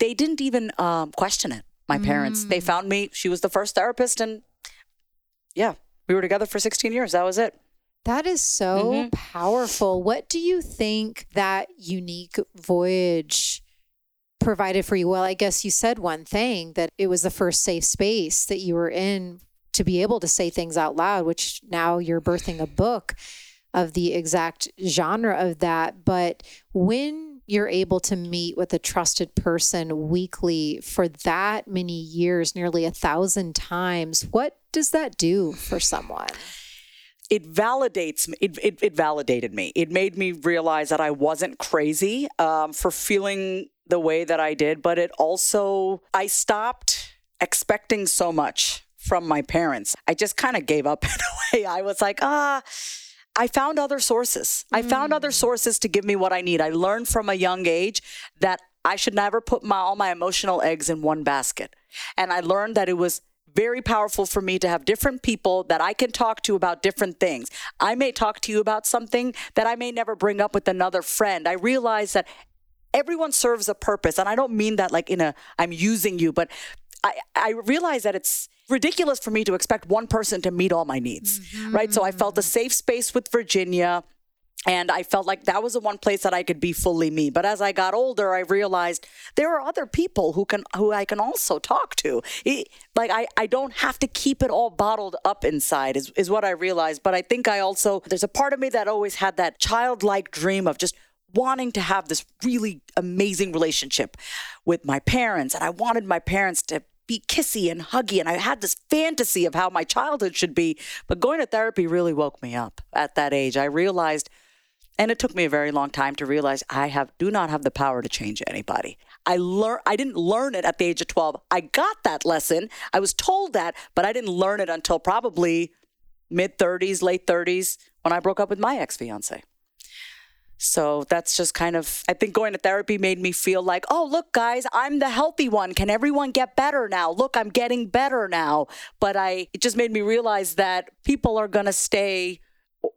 they didn't even um, question it. My parents, they found me. She was the first therapist. And yeah, we were together for 16 years. That was it. That is so Mm-hmm. powerful. What do you think that unique voyage provided for you? Well, I guess you said one thing that it was the first safe space that you were in to be able to say things out loud, which now you're birthing a book of the exact genre of that. But when you're able to meet with a trusted person weekly for that many years, nearly a thousand times, what does that do for someone? it validates me. It, it, it validated me. It made me realize that I wasn't crazy um, for feeling the way that I did, but it also, I stopped expecting so much from my parents. I just kind of gave up [LAUGHS] in a way. I was like, ah. I found other sources. I found other sources to give me what I need. I learned from a young age that I should never put my, all my emotional eggs in one basket. And I learned that it was very powerful for me to have different people that I can talk to about different things. I may talk to you about something that I may never bring up with another friend. I realize that everyone serves a purpose. And I don't mean that like in a, I'm using you, but I, I realize that it's ridiculous for me to expect one person to meet all my needs, right? So I felt a mm-hmm. safe space with Virginia. And I felt like that was the one place that I could be fully me. But as I got older, I realized there are other people who can who I can also talk to. It- like I, I don't have to keep it all bottled up inside is, is what I realized. But I think I also there's a part of me that always had that childlike dream of just wanting to have this really amazing relationship with my parents. And I wanted my parents to be kissy and huggy. And I had this fantasy of how my childhood should be. But going to therapy really woke me up at that age. I realized and it took me a very long time to realize I have do not have the power to change anybody. I learn I didn't learn it at the age of 12. I got that lesson. I was told that, but I didn't learn it until probably mid 30s, late 30s when I broke up with my ex-fiance. So that's just kind of, I think going to therapy made me feel like, oh, look, guys, I'm the healthy one. Can everyone get better now? Look, I'm getting better now. But I, it just made me realize that people are going to stay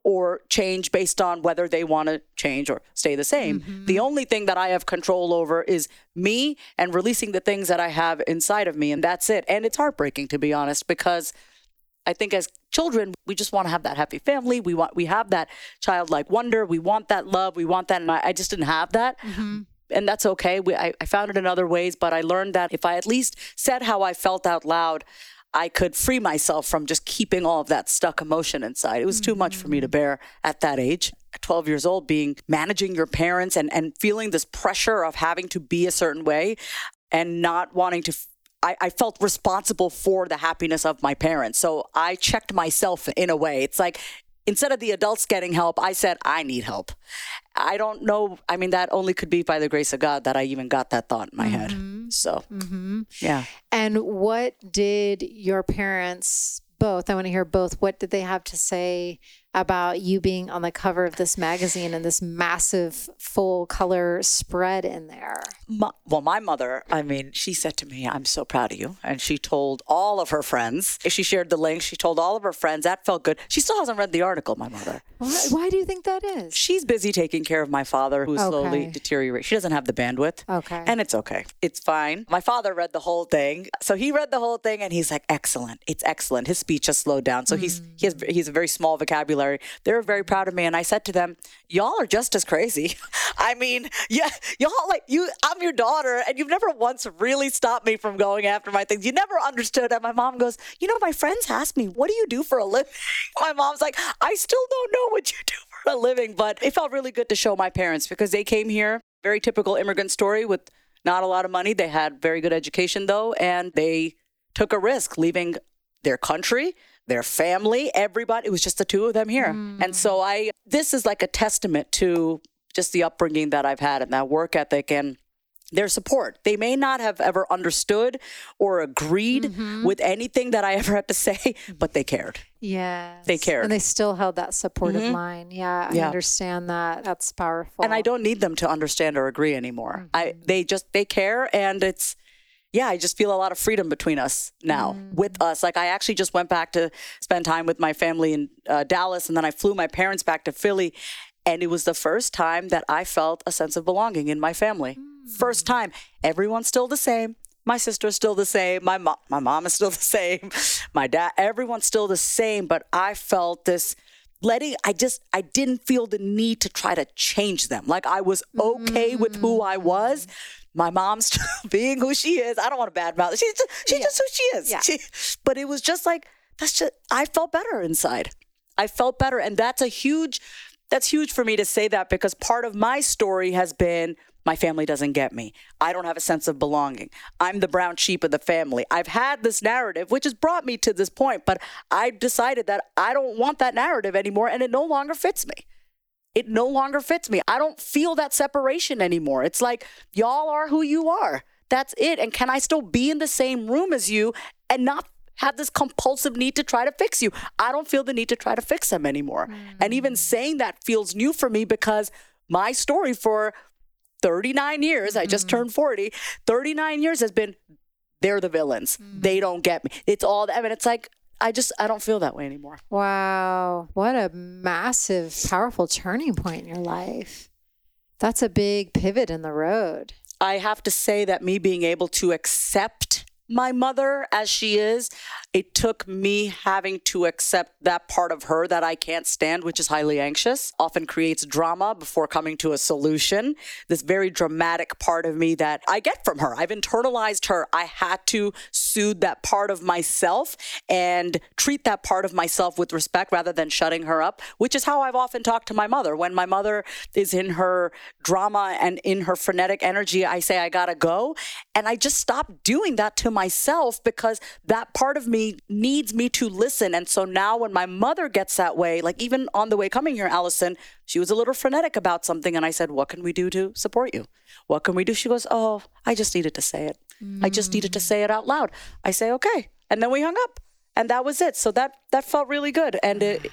or change based on whether they want to change or stay the same. Mm-hmm. The only thing that I have control over is me and releasing the things that I have inside of me. And that's it. And it's heartbreaking, to be honest, because I think as children, we just want to have that happy family. We want, we have that childlike wonder. We want that love. We want that. And I, I just didn't have that. Mm-hmm. And that's okay. We, I, I found it in other ways, but I learned that if I at least said how I felt out loud, I could free myself from just keeping all of that stuck emotion inside. It was too much for me to mm-hmm. bear at that age. At 12 years old, being managing your parents and, and feeling this pressure of having to be a certain way and not wanting to. I, I felt responsible for the happiness of my parents. So I checked myself in a way. It's like instead of the adults getting help, I said, I need help. I don't know. I mean, that only could be by the grace of God that I even got that thought in my head. Mm-hmm. So, mm-hmm. yeah. And what did your parents both, I want to hear both, what did they have to say about you being on the cover of this magazine and this massive full color spread in there. My, well, my mother, I mean, she said to me, I'm so proud of you. And she told all of her friends, she shared the link, she told all of her friends. That felt good. She still hasn't read the article, my mother. Why, why do you think that is? She's busy taking care of my father, who's Okay. slowly deteriorating. She doesn't have the bandwidth. Okay. And it's okay. It's fine. My father read the whole thing. So he read the whole thing and he's like, excellent. It's excellent. His speech has slowed down. So he's hmm. he has he's a very small vocabulary. They were very proud of me. And I said to them, Y'all are just as crazy. [LAUGHS] I mean, yeah, y'all like you I'm your daughter, and you've never once really stopped me from going after my things. You never understood. And my mom goes, You know, my friends ask me, what do you do for a living? [LAUGHS] My mom's like, I still don't know what you do for a living. But it felt really good to show my parents because they came here, very typical immigrant story with not a lot of money. They had very good education though, and they took a risk leaving their country, their family, everybody. It was just the two of them here. Mm. And so I this is like a testament to just the upbringing that I've had and that work ethic and their support. They may not have ever understood or agreed mm-hmm. with anything that I ever had to [LAUGHS] say, but they cared. Yeah. They cared. And they still held that supportive mm-hmm. line. Yeah, I Yeah. understand that. That's powerful. and I don't need them to understand or agree anymore. Mm-hmm. I they just they care and it's yeah, I just feel a lot of freedom between us now mm. with us. Like I actually just went back to spend time with my family in uh, Dallas and then I flew my parents back to Philly and it was the first time that I felt a sense of belonging in my family. First mm. time. Everyone's still the same. My sister's still the same. My mom, my mom is still [LAUGHS] the same. My dad, everyone's still the same. But I felt this letting. I just, I didn't feel the need to try to change them. Like I was okay with who I mm. was. My mom's [LAUGHS] being who she is. I don't want to badmouth. She's just, she's just who she is. Yeah. She- but it was just like that's just. I felt better inside. I felt better, and that's a huge. That's huge for me to say that because part of my story has been my family doesn't get me. I don't have a sense of belonging. I'm the brown sheep of the family. I've had this narrative, which has brought me to this point, but I've decided that I don't want that narrative anymore and it no longer fits me. It no longer fits me. I don't feel that separation anymore. It's like, y'all are who you are. That's it. And can I still be in the same room as you and not have this compulsive need to try to fix you? I don't feel the need to try to fix them anymore. And even mm. saying that feels new for me because my story for 39 years, I just mm-hmm. turned 40, 39 years has been they're the villains. They mm. don't get me. It's all, I mean, it's like, I just, I don't feel that way anymore. Wow. What a massive, powerful turning point in your life. That's a big pivot in the road. I have to say that me being able to accept my mother as she is, it took me having to accept that part of her that I can't stand, which is highly anxious, often creates drama before coming to a solution. This very dramatic part of me that I get from her. I've internalized her. I had to soothe that part of myself and treat that part of myself with respect rather than shutting her up, which is how I've often talked to my mother. When my mother is in her drama and in her frenetic energy, I say, I gotta go. And I just stopped doing that to myself because that part of me needs me to listen. And so now when my mother gets that way, like even on the way coming here, Alyson, she was a little frenetic about something. And I said, What can we do to support you? What can we do? She goes, Oh, I just needed to say it. I just needed to say it out loud. I say, Okay. And then we hung up. And that was it. So that that felt really good. And it,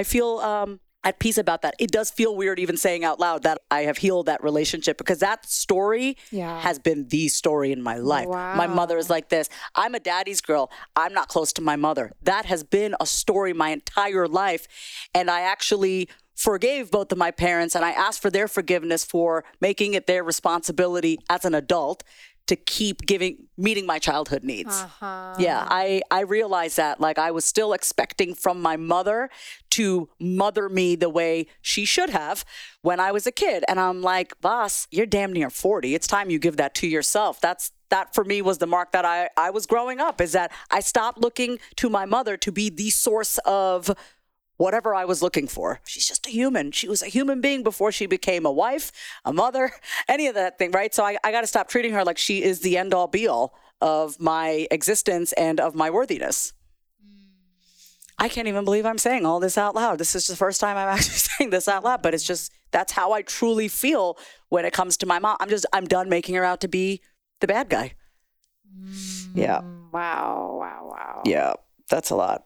I feel um, at peace about that. It does feel weird even saying out loud that I have healed that relationship because that story Yeah. has been the story in my life. My mother is like this. I'm a daddy's girl. I'm not close to my mother. That has been a story my entire life. And I actually forgave both of my parents and I asked for their forgiveness for making it their responsibility as an adult to keep giving meeting my childhood needs. Uh-huh. Yeah, I I realized that like I was still expecting from my mother to mother me the way she should have when I was a kid and I'm like, "Boss, you're damn near 40. It's time you give that to yourself." That's that for me was the mark that I I was growing up is that I stopped looking to my mother to be the source of whatever I was looking for. She's just a human. She was a human being before she became a wife, a mother, [LAUGHS] any of that thing, right? So I, I got to stop treating her like she is the end all be all of my existence and of my worthiness. I can't even believe I'm saying all this out loud. This is the first time I'm [LAUGHS] actually saying this out loud, but it's just that's how I truly feel when it comes to my mom. I'm just I'm done making her out to be the bad guy. Mm. Yeah. Wow. Wow. Wow. Yeah. That's a lot.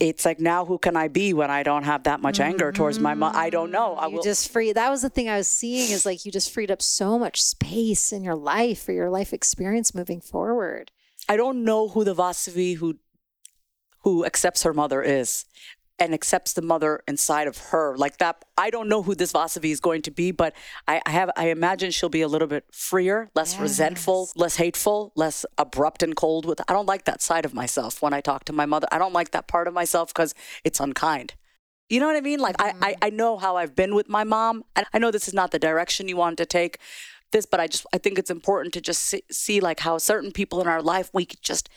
It's like now who can I be when I don't have that much mm-hmm. anger towards my mom? I don't know. I you will- just free. That was the thing I was seeing is like you just freed up so much space in your life for your life experience moving forward. I don't know who the Vasavi who who accepts her mother is and accepts the mother inside of her like that i don't know who this vasavi is going to be but i, I have i imagine she'll be a little bit freer less yes. resentful less hateful less abrupt and cold with i don't like that side of myself when i talk to my mother i don't like that part of myself because it's unkind you know what i mean like mm-hmm. I, I i know how i've been with my mom and i know this is not the direction you want to take this but i just i think it's important to just see, see like how certain people in our life we could just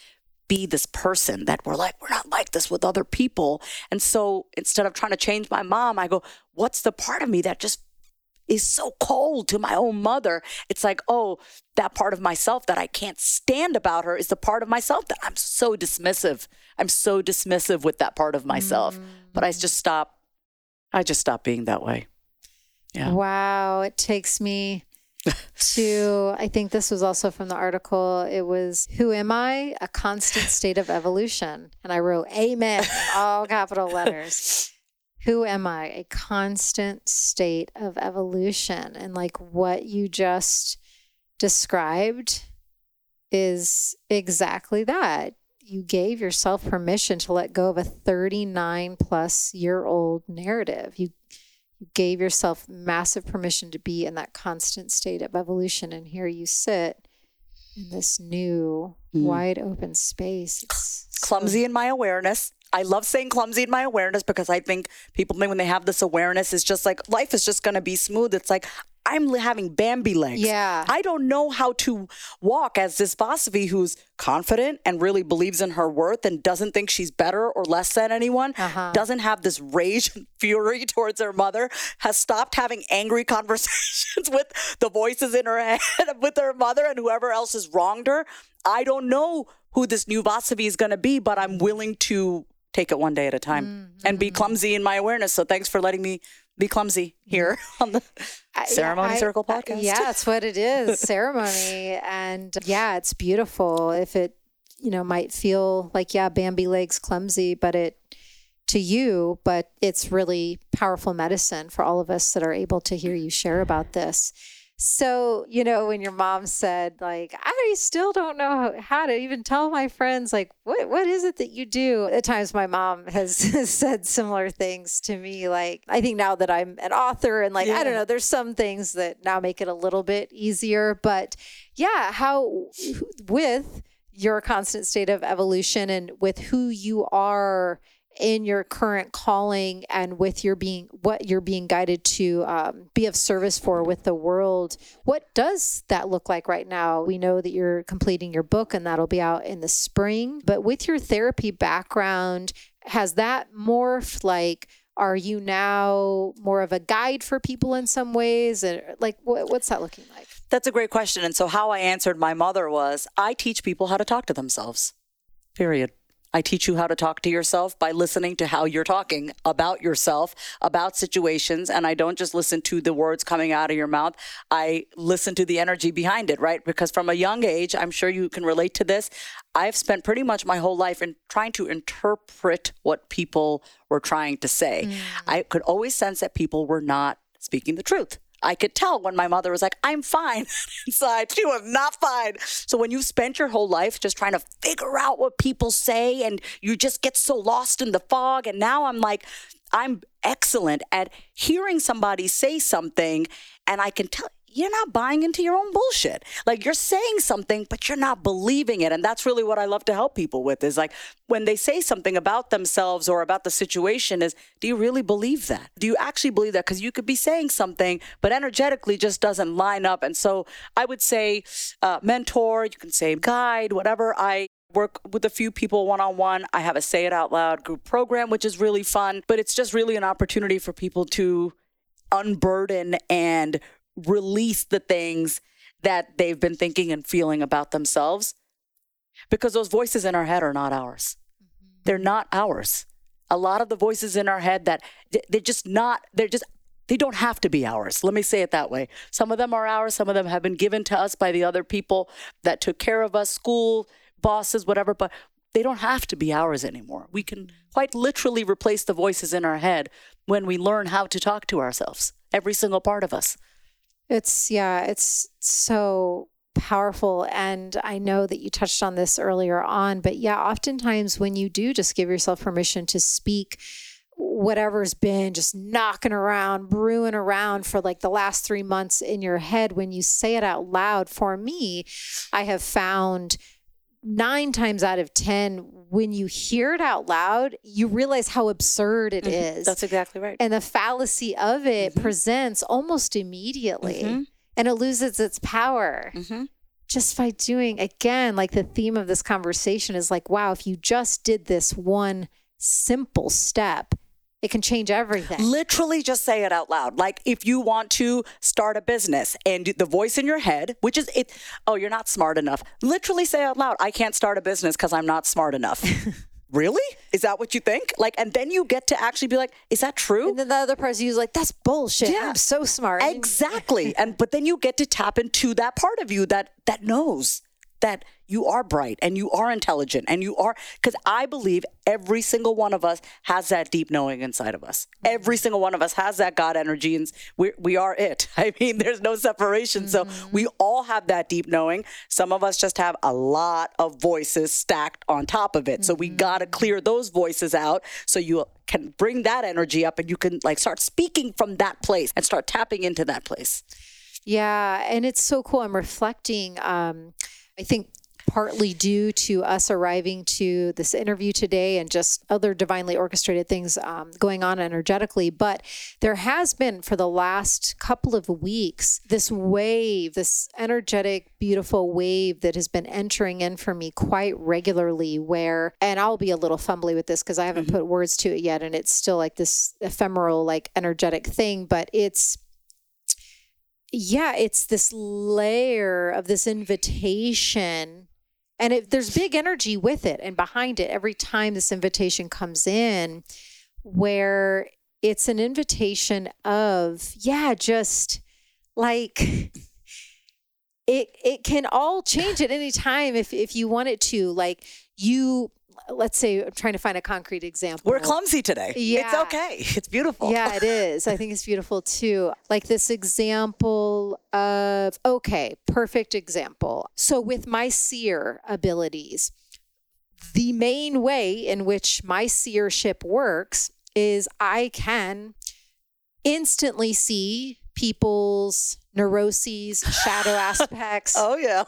be this person that we're like, we're not like this with other people. And so instead of trying to change my mom, I go, what's the part of me that just is so cold to my own mother? It's like, oh, that part of myself that I can't stand about her is the part of myself that I'm so dismissive. I'm so dismissive with that part of myself. Mm. But I just stop, I just stop being that way. Yeah. Wow. It takes me to [LAUGHS] I think this was also from the article. It was Who Am I? A Constant State of Evolution. And I wrote Amen all capital letters. [LAUGHS] Who am I? A constant state of evolution. And like what you just described is exactly that. You gave yourself permission to let go of a 39 plus year old narrative. You you gave yourself massive permission to be in that constant state of evolution. And here you sit in this new, mm. wide open space. It's clumsy so- in my awareness. I love saying clumsy in my awareness because I think people think when they have this awareness, it's just like life is just going to be smooth. It's like I'm having Bambi legs. Yeah. I don't know how to walk as this Vasavi who's confident and really believes in her worth and doesn't think she's better or less than anyone, uh-huh. doesn't have this rage and [LAUGHS] fury towards her mother, has stopped having angry [LAUGHS] conversations with the voices in her head [LAUGHS] with her mother and whoever else has wronged her. I don't know who this new Vasavi is going to be, but I'm willing to take it one day at a time mm-hmm. and be clumsy in my awareness. So thanks for letting me be clumsy here mm-hmm. [LAUGHS] on the ceremony I, circle podcast. yeah, that's what it is, [LAUGHS] ceremony. And yeah, it's beautiful. If it, you know, might feel like yeah, Bambi legs clumsy, but it to you, but it's really powerful medicine for all of us that are able to hear you share about this. So, you know, when your mom said, like, I still don't know how to even tell my friends, like, what what is it that you do? At times my mom has [LAUGHS] said similar things to me. Like, I think now that I'm an author and like, yeah. I don't know, there's some things that now make it a little bit easier. But yeah, how with your constant state of evolution and with who you are in your current calling and with your being what you're being guided to um, be of service for with the world what does that look like right now? We know that you're completing your book and that'll be out in the spring but with your therapy background has that morphed like are you now more of a guide for people in some ways? And like what's that looking like? That's a great question and so how i answered my mother was i teach people how to talk to themselves period I teach you how to talk to yourself by listening to how you're talking about yourself, about situations. And I don't just listen to the words coming out of your mouth. I listen to the energy behind it, right? Because from a young age, I'm sure you can relate to this. I've spent pretty much my whole life in trying to interpret what people were trying to say. Mm. I could always sense that people were not speaking the truth. I could tell when my mother was like, I'm fine inside. She was not fine. So when you've spent your whole life just trying to figure out what people say and you just get so lost in the fog. And now I'm like, I'm excellent at hearing somebody say something and I can tell you're not buying into your own bullshit. Like you're saying something, but you're not believing it. And that's really what I love to help people with is like when they say something about themselves or about the situation is, do you really believe that? Do you actually believe that? Because you could be saying something, but energetically just doesn't line up. And so I would say uh, mentor, you can say guide, whatever. I work with a few people one on one. I have a say it out loud group program, which is really fun, but it's just really an opportunity for people to unburden and release the things that they've been thinking and feeling about themselves because those voices in our head are not ours. Mm-hmm. They're not ours. A lot of the voices in our head that they're just not, they're just, they don't have to be ours. Let me say it that way. Some of them are ours. Some of them have been given to us by the other people that took care of us, school, bosses, whatever. But they don't have to be ours anymore. We can quite literally replace the voices in our head when we learn how to talk to ourselves, every single part of us. It's, yeah, it's so powerful. And I know that you touched on this earlier on, but yeah, oftentimes when you do just give yourself permission to speak, whatever's been just knocking around, brewing around for like the last three months in your head, when you say it out loud, for me, I have found nine times out of 10, when you hear it out loud, you realize how absurd it Mhm. is, That's exactly right. And the fallacy of it Mhm. presents almost immediately Mhm. and it loses its power Mhm. just by doing, again, like the theme of this conversation is like, wow, if you just did this one simple step, it can change everything. Literally just say it out loud. Like if you want to start a business and the voice in your head, which is it, oh, you're not smart enough. Literally say out loud, I can't start a business because I'm not smart enough. [LAUGHS] really? Is that what you think? Like, and then you get to actually be like, is that true? And then the other person is like, that's bullshit. Yeah. I'm so smart. Exactly. and but then you get to tap into that part of you that that knows that you are bright and you are intelligent and you are because I believe every single one of us has that deep knowing inside of us. Every single one of us has that God energy and we we are it. [LAUGHS] I mean, there's no separation. So we all have that deep knowing. Some of us just have a lot of voices stacked on top of it. So we got to clear those voices out so you can bring that energy up and you can like start speaking from that place and start tapping into that place. Yeah, and it's so cool. I'm reflecting. Um, I think partly due to us arriving to this interview today and just other divinely orchestrated things um, going on energetically. But there has been for the last couple of weeks this wave, this energetic, beautiful wave that has been entering in for me quite regularly. Where, and I'll be a little fumbly with this because I haven't put words to it yet, and it's still like this ephemeral, like energetic thing, but it's yeah, it's this layer of this invitation. And it, there's big energy with it and behind it every time this invitation comes in, where it's an invitation of, yeah, just like [LAUGHS] it it can all change at any time if if you want it to. Like you let's say I'm trying to find a concrete example. We're clumsy today. Yeah. It's okay. [LAUGHS] It's beautiful. Yeah, it is. I think it's beautiful too. Like this example of, okay, perfect example. So, with my seer abilities, the main way in which my seership works is I can instantly see people's neuroses, shadow [LAUGHS] aspects, Oh yeah.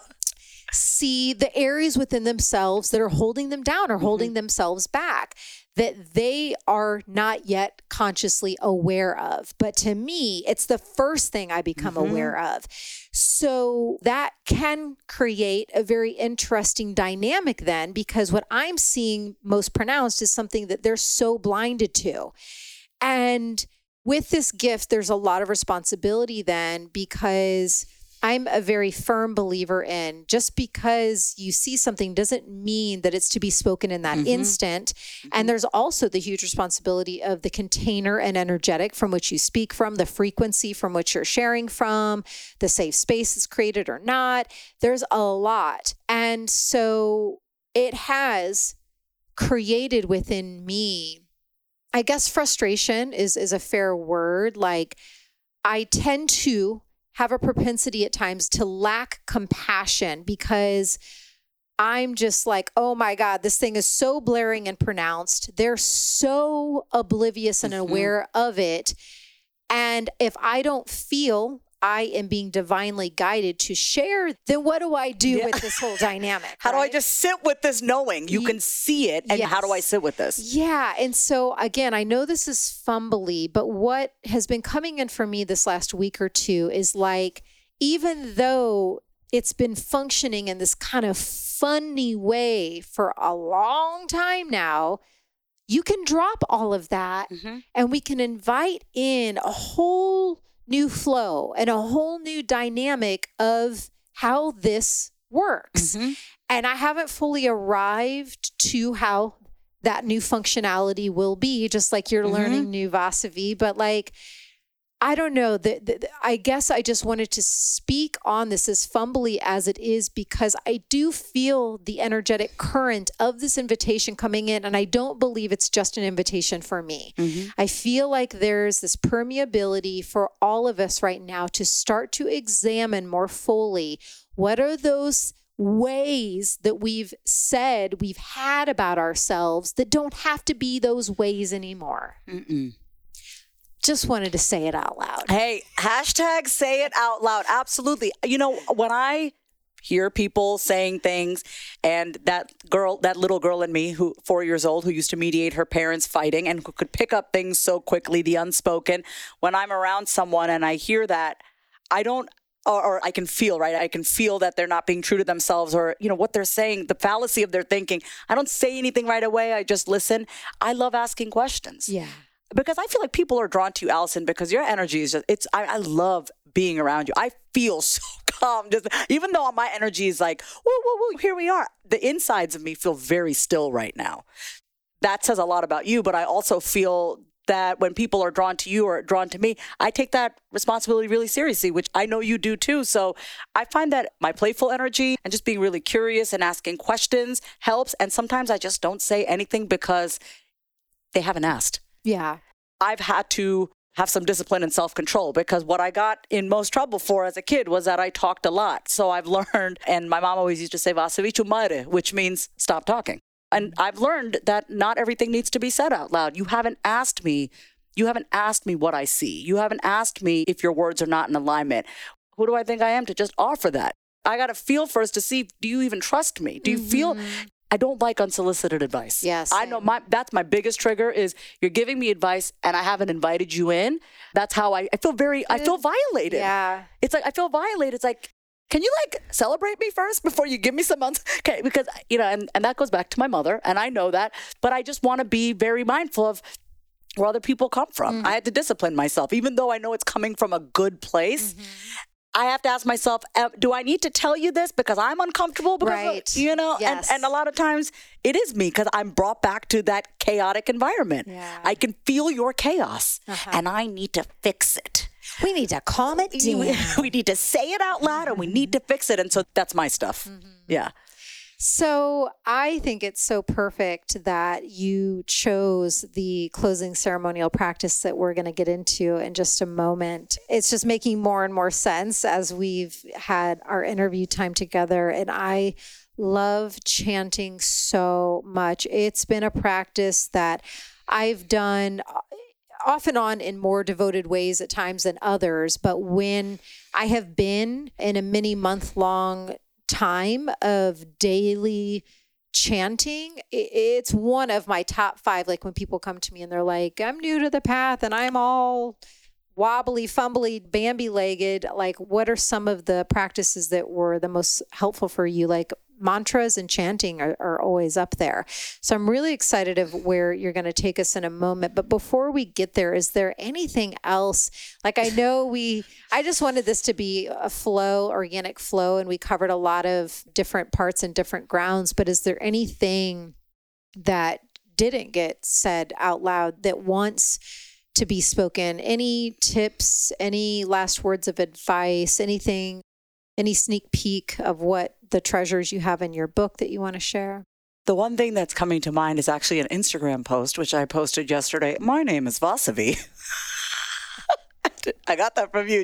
See the areas within themselves that are holding them down or holding mm-hmm. themselves back that they are not yet consciously aware of. But to me, it's the first thing I become mm-hmm. aware of. So that can create a very interesting dynamic then, because what I'm seeing most pronounced is something that they're so blinded to. And with this gift, there's a lot of responsibility then because I'm a very firm believer in just because you see something doesn't mean that it's to be spoken in that mm-hmm. instant. And mm-hmm. there's also the huge responsibility of the container and energetic from which you speak from, the frequency from which you're sharing from, the safe space is created or not. There's a lot. And so it has created within me I guess frustration is is a fair word. Like I tend to have a propensity at times to lack compassion because I'm just like, oh my God, this thing is so blaring and pronounced. They're so oblivious and Mhm. aware of it. And if I don't feel I am being divinely guided to share, then what do I do Yeah. with this whole [LAUGHS] dynamic? How do I just sit with this knowing you can see it and how do I sit with this? Yeah. And so, again, I know this is fumbly, but what has been coming in for me this last week or two is like, even though it's been functioning in this kind of funny way for a long time now, you can drop all of that Mhm. and we can invite in a whole new flow and a whole new dynamic of how this works. Mhm. And I haven't fully arrived to how that new functionality will be, just like you're Mhm. learning new Vasavi. But like, I don't know that. I guess I just wanted to speak on this as fumbly as it is because I do feel the energetic current of this invitation coming in, and I don't believe it's just an invitation for me. Mm-hmm. I feel like there's this permeability for all of us right now to start to examine more fully what are those ways that we've said we've had about ourselves that don't have to be those ways anymore. Mm-mm just wanted to say it out loud. Hey, hashtag say it out loud. Absolutely. You know, when I hear people saying things and that girl that little girl in me who 4 years old who used to mediate her parents fighting and who could pick up things so quickly the unspoken when I'm around someone and I hear that I don't or, or, I can feel, right? I can feel that they're not being true to themselves or, you know, what they're saying, the fallacy of their thinking. I don't say anything right away. I just listen. I love asking questions. Yeah because I feel like people are drawn to you, Alyson, because your energy is just, it's, I, I love being around you. I feel [LAUGHS] so calm. Just even though my energy is like, whoa, whoa, whoa, here we are. The insides of me feel very still right now. That says a lot about you, but I also feel that when people are drawn to you or drawn to me, I take that responsibility really seriously, which I know you do too. So I find that my playful energy and just being really curious and asking questions helps. And sometimes I just don't say anything because they haven't asked. Yeah. I've had to have some discipline and self control because what I got in most trouble for as a kid was that I talked a lot. So I've [LAUGHS] learned, and my mom always used to say, Vasavichu mare, which means stop talking. And I've learned that not everything needs to be said out loud. You haven't asked me. You haven't asked me what I see. You haven't asked me if your words are not in alignment. Who do I think I am to just offer that? I got to feel first to see do you even trust me? Do you mm-hmm. feel I don't like unsolicited advice. Yes. I know my that's my biggest trigger is you're giving me advice and I haven't invited you in. That's how I, I feel very I feel violated. Yeah. It's like I feel violated. It's like can you like celebrate me first before you give me some months? [LAUGHS] Okay, because you know, and, and that goes back to my mother, and I know that, but I just want to be very mindful of where other people come from. Mm-hmm. I had to discipline myself, even though I know it's coming from a good place. Mm-hmm. I have to ask myself, do I need to tell you this because I'm uncomfortable? Because right. Of, you know, yes. and, and a lot of times it is me because I'm brought back to that chaotic environment. Yeah. I can feel your chaos uh-huh. and I need to fix it. We need to calm it [LAUGHS] down. We, need to say it out loud and we need to fix it. And so that's my stuff. Mm-hmm. Yeah. So I think it's so perfect that you chose the closing ceremonial practice that we're going to get into in just a moment. It's just making more and more sense as we've had our interview time together. And I love chanting so much. It's been a practice that I've done uh, off and on in more devoted ways at times than others. But when I have been in a many month long time of daily chanting it's one of my top five like when people come to me and they're like i'm new to the path and i'm all wobbly fumbly bambi legged like what are some of the practices that were the most helpful for you? Like mantras and chanting are, are always up there. So I'm really excited of where you're going to take us in a moment. But before we get there, is there anything else? Like I know we, I just wanted this to be a flow, organic flow, and we covered a lot of different parts and different grounds. But is there anything that didn't get said out loud that wants to be spoken? Any tips, any last words of advice, anything any sneak peek of what the treasures you have in your book that you want to share? The one thing that's coming to mind is actually an Instagram post, which I posted yesterday. My name is Vasavi. [LAUGHS] I got that from you.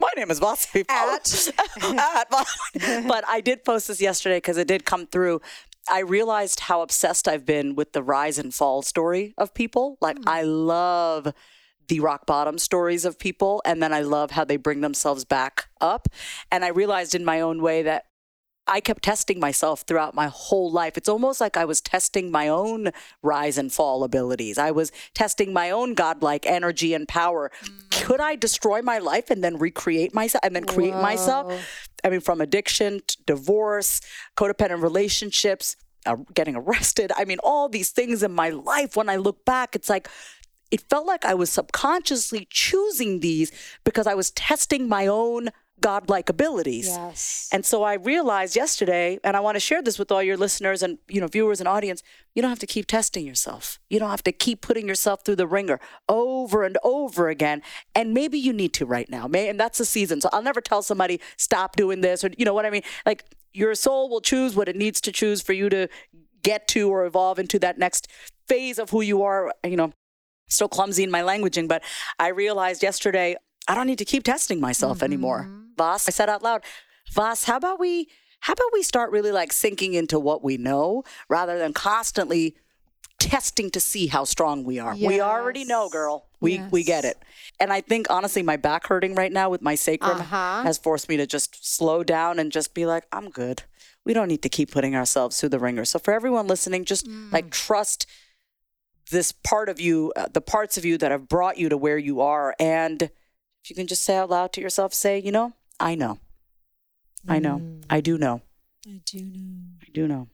My name is Vasavi. At. [LAUGHS] At. but I did post this yesterday because it did come through. I realized how obsessed I've been with the rise and fall story of people. Like, mm. I love the rock bottom stories of people. And then I love how they bring themselves back up. And I realized in my own way that I kept testing myself throughout my whole life. It's almost like I was testing my own rise and fall abilities. I was testing my own godlike energy and power. Mm. Could I destroy my life and then recreate myself and then create Whoa. myself? I mean, from addiction to divorce, codependent relationships, uh, getting arrested. I mean, all these things in my life, when I look back, it's like, it felt like I was subconsciously choosing these because I was testing my own godlike abilities. Yes. And so I realized yesterday, and I want to share this with all your listeners and you know viewers and audience, you don't have to keep testing yourself. You don't have to keep putting yourself through the ringer over and over again. And maybe you need to right now. May and that's the season. So I'll never tell somebody stop doing this or you know what I mean? Like your soul will choose what it needs to choose for you to get to or evolve into that next phase of who you are, you know. Still clumsy in my languaging, but I realized yesterday I don't need to keep testing myself mm-hmm. anymore. Vas, I said out loud, Vas, how about we how about we start really like sinking into what we know rather than constantly testing to see how strong we are. Yes. We already know, girl. We yes. we get it. And I think honestly my back hurting right now with my sacrum uh-huh. has forced me to just slow down and just be like, I'm good. We don't need to keep putting ourselves through the ringer. So for everyone listening, just mm. like trust this part of you, uh, the parts of you that have brought you to where you are and if you can just say out loud to yourself, say, you know, I know. I know. Mm. I do know. I do know. I do know.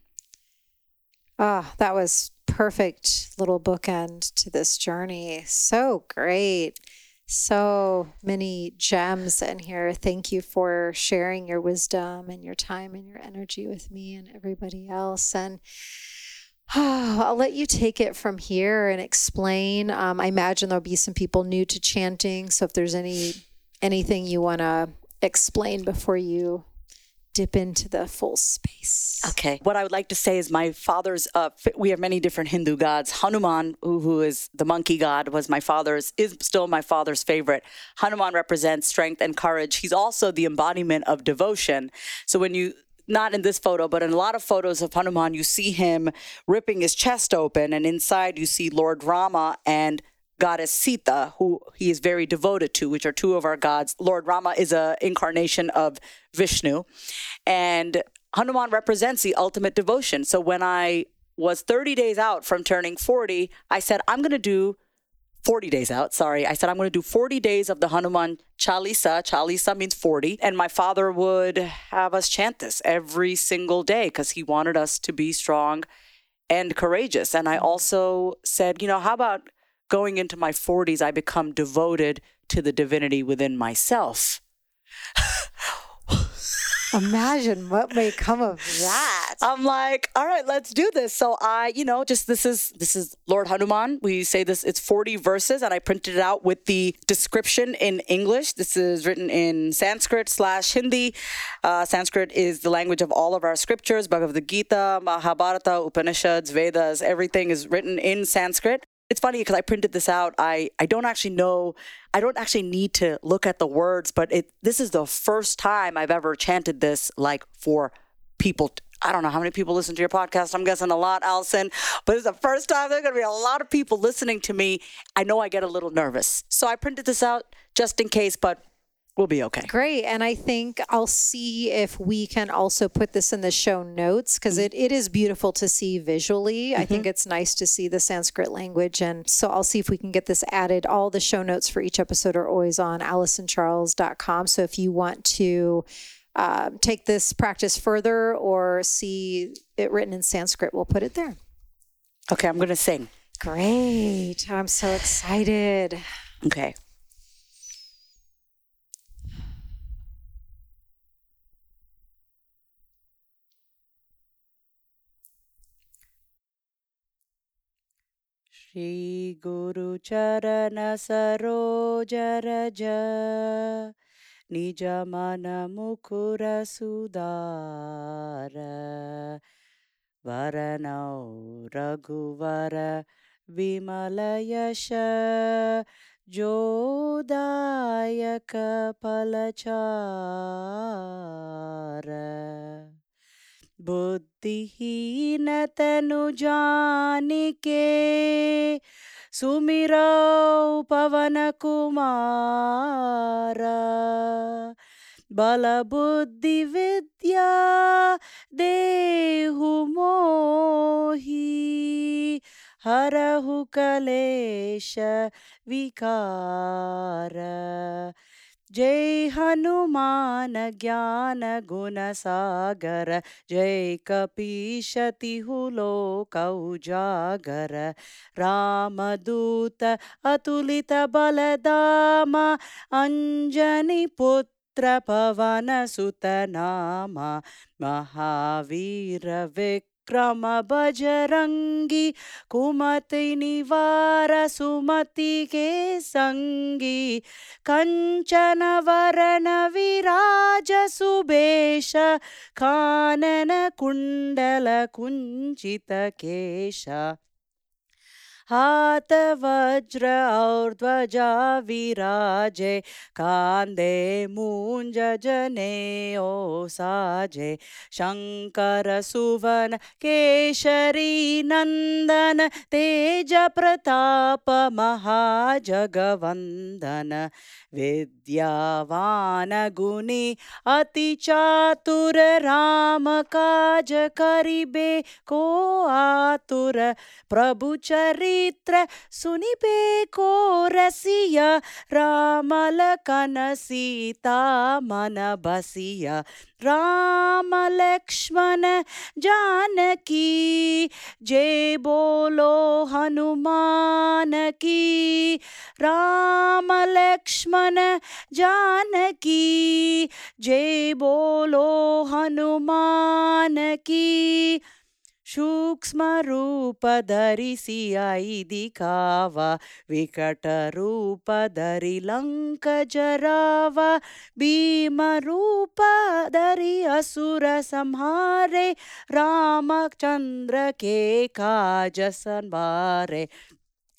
Ah, oh, that was perfect little bookend to this journey. So great. So many gems in here. Thank you for sharing your wisdom and your time and your energy with me and everybody else. And [SIGHS] I'll let you take it from here and explain. Um, I imagine there'll be some people new to chanting. So if there's any anything you want to explain before you dip into the full space. Okay. What I would like to say is my father's, uh, we have many different Hindu gods. Hanuman, who, who is the monkey god, was my father's, is still my father's favorite. Hanuman represents strength and courage. He's also the embodiment of devotion. So when you not in this photo, but in a lot of photos of Hanuman, you see him ripping his chest open, and inside you see Lord Rama and goddess Sita, who he is very devoted to, which are two of our gods. Lord Rama is a incarnation of Vishnu, and Hanuman represents the ultimate devotion. So when I was 30 days out from turning 40, I said, I'm going to do 40 days out, sorry. I said, I'm going to do 40 days of the Hanuman Chalisa. Chalisa means 40. And my father would have us chant this every single day because he wanted us to be strong and courageous. And I mm-hmm. also said, you know, how about going into my 40s, I become devoted to the divinity within myself? [LAUGHS] Imagine what may come of that. I'm like, all right, let's do this. So I, you know, just this is this is Lord Hanuman. We say this it's 40 verses and I printed it out with the description in English. This is written in Sanskrit slash Hindi. Uh, Sanskrit is the language of all of our scriptures, Bhagavad Gita, Mahabharata, Upanishads, Vedas, everything is written in Sanskrit it's funny because I printed this out. I, I don't actually know, I don't actually need to look at the words, but it this is the first time I've ever chanted this like for people. I don't know how many people listen to your podcast. I'm guessing a lot, Alyson, but it's the first time there's going to be a lot of people listening to me. I know I get a little nervous. So I printed this out just in case, but we'll be okay. Great. And I think I'll see if we can also put this in the show notes because mm-hmm. it, it is beautiful to see visually. Mm-hmm. I think mm-hmm. it's nice to see the Sanskrit language. And so I'll see if we can get this added. All the show notes for each episode are always on AlysonCharles.com. So if you want to uh, take this practice further or see it written in Sanskrit, we'll put it there. Okay, I'm going to sing. Great. I'm so excited. Okay. श्रीगुरुचरणसरोजरज। निजमनमुकुरसुदार वरनौ रघुवर विमलयश। जोदायकफलचार बुद्धिहीन तनु जान के सुमिरौ पवन कुमार बल बुद्धि विद्या देहु मोहि, हरहु कलेश विकार। जय हनुमान ज्ञान गुण सागर जय कपीशतिहु लोक उजागर। रामदूत अतुलित बलदामा अंजनी पुत्र पुत्र पवनसुतनाम महावीरविक् क्रम बजरङ्गी कुमति निवार सुमति के सङ्गी कञ्चन वरण विराज सुबेश कानन कुण्डल कुञ्चित केश हातवज्र और्ध्वजा विराजे कान्दे मुञ्जने ओसाजे ओ साजे। शङ्करसुवन केशरीनन्दन तेजप्रतापमहाजगवन्दन विद्यावानगुनि अतिचातुर रामकाज करिबे को आतुर प्रभुचरि ಚಿತ್ರ ಸುನಿಬೇಕೋ ರಸಿಯ ರಾಮಲ ಕನ ಸೀತಾ ಮನ ಬಸಿಯ ರಾಮ ಲಕ್ಷ್ಮಣ ಜಾನಕಿ जय बोलो हनुमान की राम लक्ष्मण जानकी जय बोलो हनुमान की सूक्ष्मरूप दरि सिया दि काव विकटरूप दरि लङ्क जराव असुरसंहारे रामचन्द्रके काज सन्भारे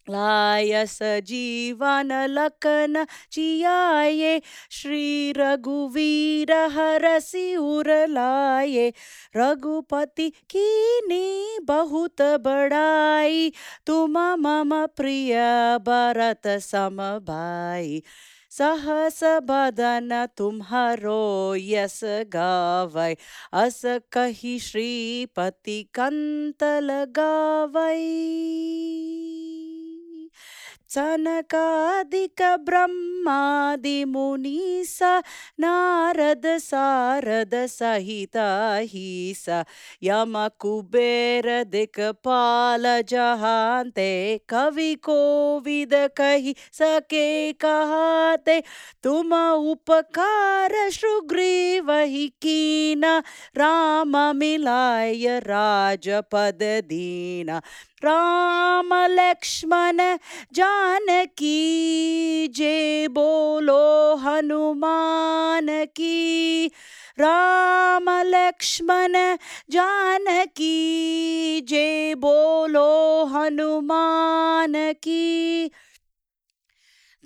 लायस जीवन लखन चियाये, श्री रघुवीर हरसि उर लाये। रघुपति कीनी बहुत बड़ाई, तुम मम प्रिय भरत सम भाई। सहस बदन तुम्हारो यस गावै, अस कही श्रीपति कंत लगावै सनकादिक ब्रह्मादिमुनीसा नारद सारद सहिता हि स यमकुबेरदिक कविकोविद जहान्ते कवि कोविद कहि सके कहाते तुम उपकार उपकारशृग्रीवहि कीन राममिलाय राजपद दीना राम लक्ष्मण जानकी जे बोलो हनुमान की राम लक्ष्मण जानकी जे बोलो हनुमान की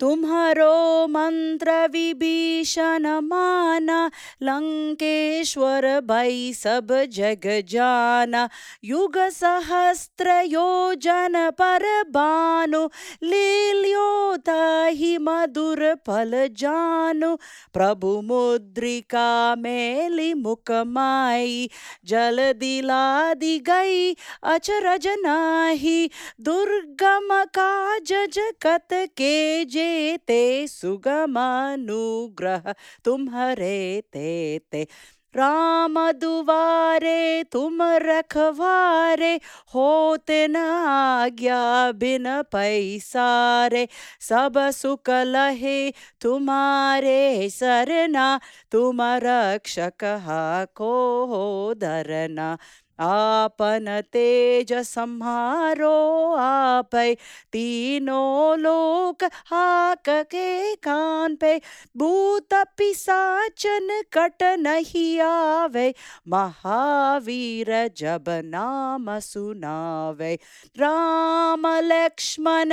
तुम्हारो मंत्र विभीषण माना लंकेश्वर भई सब जग जाना। युग सहस्त्र योजन पर बानु लील्योता ही मधुर फल जानु। प्रभु मुद्रिका मेली मुख माई, जल दिलादि गई अचरज नाही। दुर्गम काज जगत के जेते सुगमानुग्रह तुम्हारे ते ते राम दुवारे, तुम रखवारे, होते न आज्ञा बिन पैसारे। सब सुख लहे तुम्हारे सरना, तुम रक्षक को धरना। आपन तेज संहारो आपै, तीनों लोक हाक के कान पे। भूत पिसाचन कट नहीं आवे, महावीर जब नाम सुनावे। राम लक्ष्मण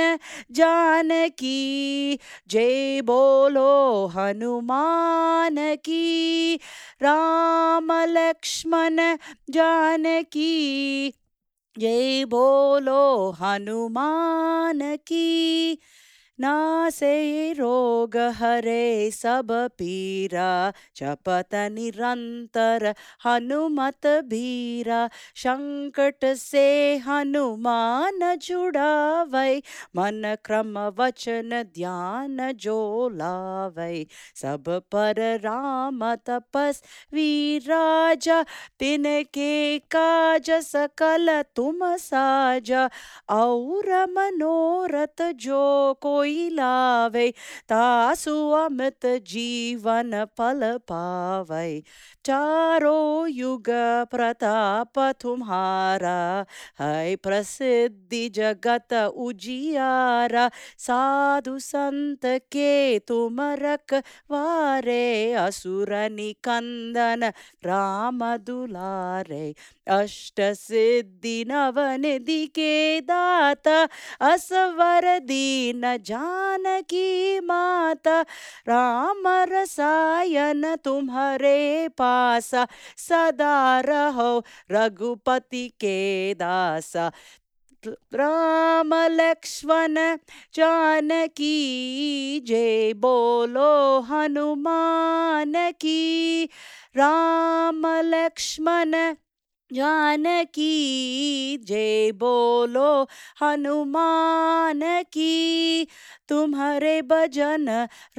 जानकी जय बोलो हनुमान की। राम लक्ष्मण जान की। जय बोलो हनुमान की। नासे रोग हरे सब पीरा जपत निरंतर हनुमत बीरा संकट से हनुमान जुड़ावै, मन क्रम वचन ध्यान जो लावै। सब पर राम तपस वीराजा तिनके काज सकल तुम साजा। और मनोरथ जो कोई लावे तासु अमित जीवन फल पावे। चारों युग प्रताप तुम्हारा, है प्रसिद्धि जगत उजियारा। साधु संत के तुम रखवारे, असुर निकंदन राम दुलारे। अष्ट सिद्धि नवनिधि के दाता, असवर दीन जानकी माता, राम रसायन तुम्हारे पासा, सदा रहो रघुपति के दासा। राम लक्ष्मण जानकी जय बोलो हनुमान की, राम लक्ष्मण जानकी जय बोलो, हनुमान की। तुम्हारे भजन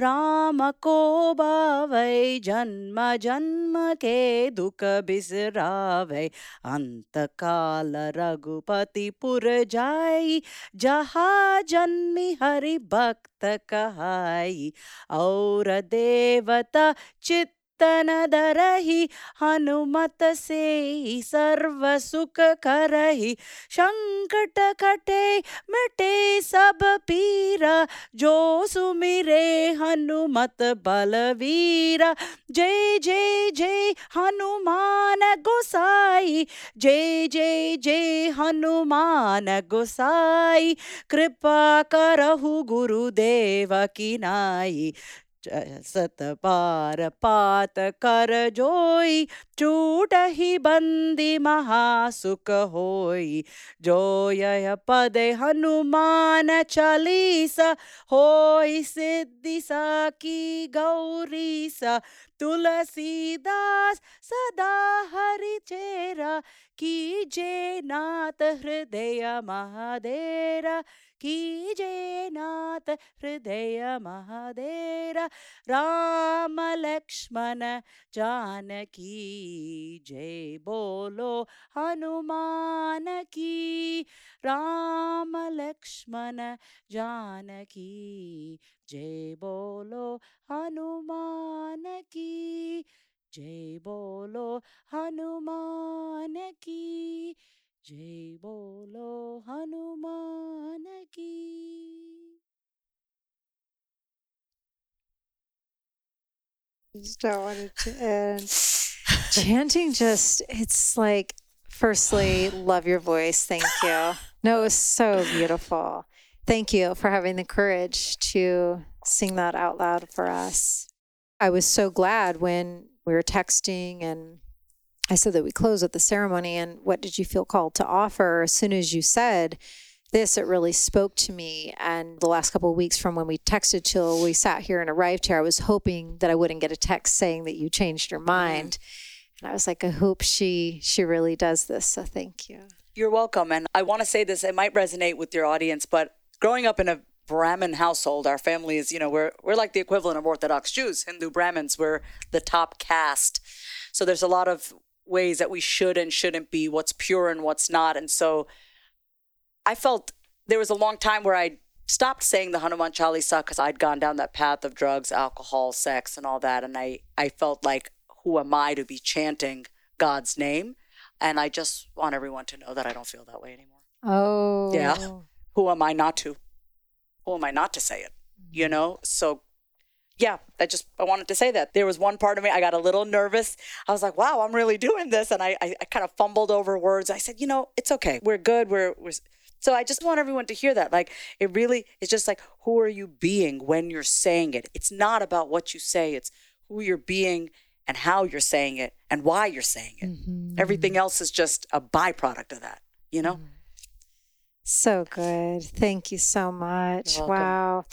राम को बावै जन्म जन्म के दुख बिसरावै। अंत काल रघुपति पुर जाई, जहाँ जन्मी हरि भक्त कहाई। और देवता चित्त तन दरही हनुमत से सर्व सुख करही। संकट कटे मिटे सब पीरा, जो सुमिरे हनुमत बलवीरा। जय जय जय हनुमान गोसाई, जय जय जय हनुमान गोसाई। कृपा करहु गुरुदेव की नाई। सत पार पात कर जोई, चूट ही बंदी महासुख होई। जो यह पद हनुमान चालीसा, होई सिद्धि सा की गौरी सा तुलसीदास सदा हरि चेरा की जे नाथ हृदय महादेरा। की जय नाथ हृदय महादेरा राम लक्ष्मण जानकी जय बोलो हनुमान की। राम लक्ष्मण जानकी जय बोलो हनुमान की। जय बोलो हनुमान की जय बोलो हनुमान की just don't want it to end. Chanting just, it's like, firstly, love your voice. Thank you. No, it was so beautiful. Thank you for having the courage to sing that out loud for us. I was so glad when we were texting and I said that we close at the ceremony. And what did you feel called to offer? As soon as you said this, it really spoke to me. And the last couple of weeks from when we texted till we sat here and arrived here, I was hoping that I wouldn't get a text saying that you changed your mind. And I was like, I hope she she really does this. So thank you. You're welcome. And I want to say this, it might resonate with your audience, but growing up in a Brahmin household, our family is, you know, we're we're like the equivalent of Orthodox Jews, Hindu Brahmins, we're the top caste. So there's a lot of ways that we should and shouldn't be, what's pure and what's not. And so I felt there was a long time where I stopped saying the Hanuman Chalisa because I'd gone down that path of drugs, alcohol, sex, and all that. And I, I felt like, who am I to be chanting God's name? And I just want everyone to know that I don't feel that way anymore. Oh. Yeah. Who am I not to? Who am I not to say it? You mm-hmm. know? So yeah, I just I wanted to say that. There was one part of me I got a little nervous. I was like, wow, I'm really doing this. And I, I, I kind of fumbled over words. I said, you know, it's okay. We're good. We're we're so I just want everyone to hear that. Like it really is just like who are you being when you're saying it? It's not about what you say, it's who you're being and how you're saying it and why you're saying it. Mhm. Everything else is just a byproduct of that, you know? So good. Thank you so much. Wow.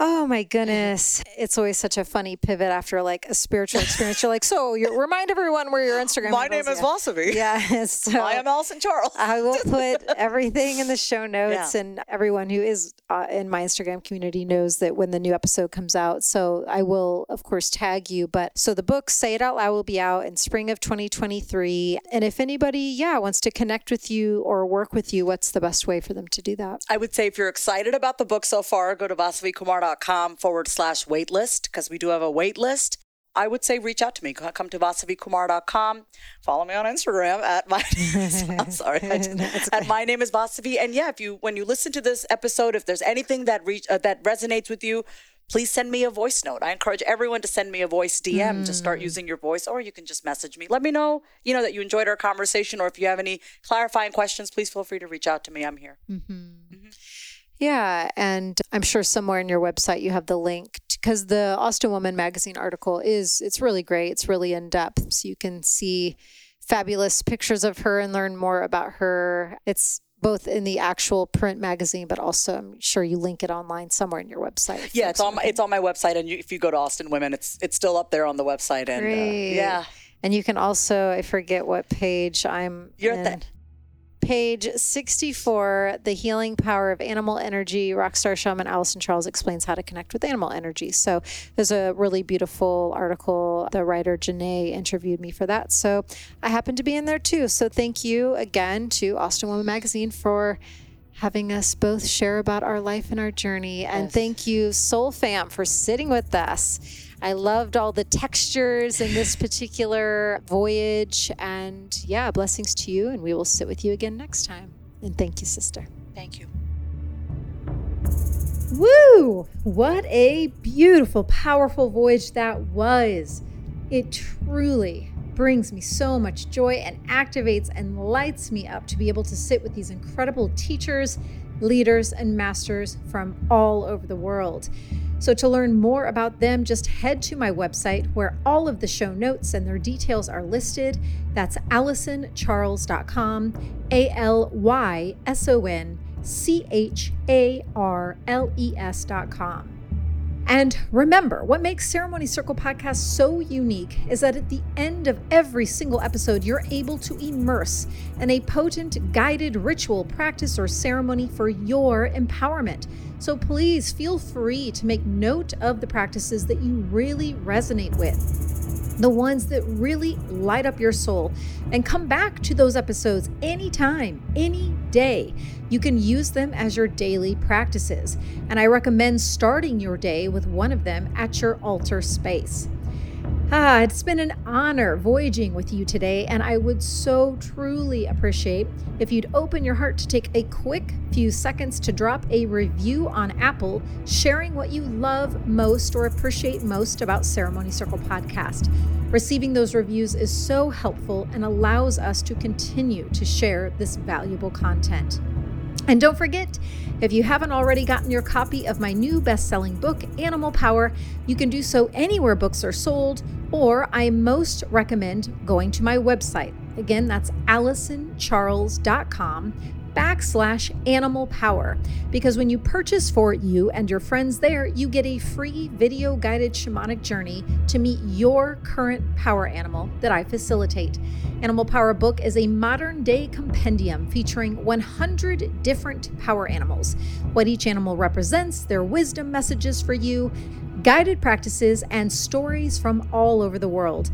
Oh my goodness. It's always such a funny pivot after like a spiritual experience. You're like, so you remind everyone where your Instagram is. My name is Vasavi. [LAUGHS] Yeah. [LAUGHS] So I am Alyson Charles. I will [LAUGHS] put everything in the show notes yeah. and everyone who is uh, in my Instagram community knows that when the new episode comes out. So I will of course tag you, but so the book Say It Out Loud will be out in spring of 2023. And if anybody, yeah, wants to connect with you or work with you, what's the best way for them to do that? I would say if you're excited about the book so far, go to vasavikumar.com com forward slash waitlist because we do have a wait list. I would say reach out to me. Come to vasavikumar.com. Follow me on Instagram at my I'm [LAUGHS] sorry at my name is Vasavi. And yeah, if you when you listen to this episode, if there's anything that reach uh, that resonates with you, please send me a voice note. I encourage everyone to send me a voice DM mm. to start mm. using your voice, or you can just message me. Let me know, you know, that you enjoyed our conversation, or if you have any clarifying questions, please feel free to reach out to me. I'm here. Mm-hmm. Mm-hmm. Yeah. And I'm sure somewhere in your website you have the link because the Austin Woman magazine article is, it's really great. It's really in depth. So you can see fabulous pictures of her and learn more about her. It's both in the actual print magazine, but also I'm sure you link it online somewhere in your website. Yeah, it's on my, it's on my website, and you, if you go to Austin Women, it's it's still up there on the website. And uh, yeah, and you can also I forget what page I'm. You're in. at the Page 64, The Healing Power of Animal Energy, Rockstar Shaman Alyson Charles explains how to connect with animal energy. So there's a really beautiful article. The writer Janae interviewed me for that. So I happen to be in there too. So thank you again to Austin Woman Magazine for having us both share about our life and our journey. And yes. thank you, Soul Fam, for sitting with us. I loved all the textures in this [LAUGHS] particular voyage. And yeah, blessings to you. And we will sit with you again next time. And thank you, sister. Thank you. Woo! What a beautiful, powerful voyage that was. It truly brings me so much joy and activates and lights me up to be able to sit with these incredible teachers, leaders, and masters from all over the world. So, to learn more about them, just head to my website where all of the show notes and their details are listed. That's alysoncharles.com, A L Y S O N C H A R L E S.com. And remember, what makes Ceremony Circle podcast so unique is that at the end of every single episode, you're able to immerse in a potent guided ritual practice or ceremony for your empowerment. So please feel free to make note of the practices that you really resonate with, the ones that really light up your soul, and come back to those episodes anytime, any day. You can use them as your daily practices. And I recommend starting your day with one of them at your altar space. Ah, it's been an honor voyaging with you today, and I would so truly appreciate if you'd open your heart to take a quick few seconds to drop a review on Apple, sharing what you love most or appreciate most about Ceremony Circle Podcast. Receiving those reviews is so helpful and allows us to continue to share this valuable content. And don't forget, if you haven't already gotten your copy of my new best selling book, Animal Power, you can do so anywhere books are sold, or I most recommend going to my website. Again, that's alysoncharles.com backslash animal power because when you purchase for you and your friends there, you get a free video guided shamanic journey to meet your current power animal that I facilitate. Animal Power Book is a modern day compendium featuring 100 different power animals, what each animal represents, their wisdom messages for you, guided practices, and stories from all over the world.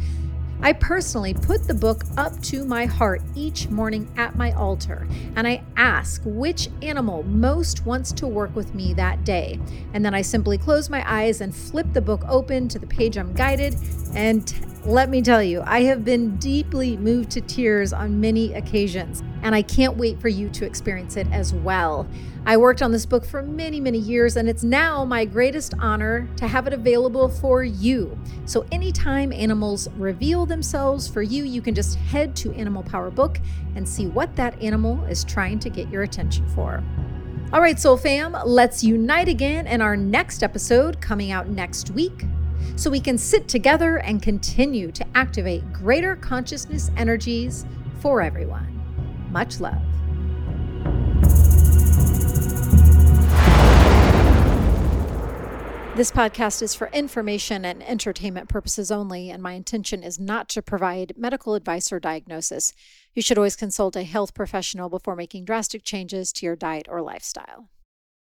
I personally put the book up to my heart each morning at my altar, and I ask which animal most wants to work with me that day. And then I simply close my eyes and flip the book open to the page I'm guided and let me tell you, I have been deeply moved to tears on many occasions, and I can't wait for you to experience it as well. I worked on this book for many, many years, and it's now my greatest honor to have it available for you. So, anytime animals reveal themselves for you, you can just head to Animal Power Book and see what that animal is trying to get your attention for. All right, Soul Fam, let's unite again in our next episode coming out next week so we can sit together and continue to activate greater consciousness energies for everyone. Much love. This podcast is for information and entertainment purposes only, and my intention is not to provide medical advice or diagnosis. You should always consult a health professional before making drastic changes to your diet or lifestyle.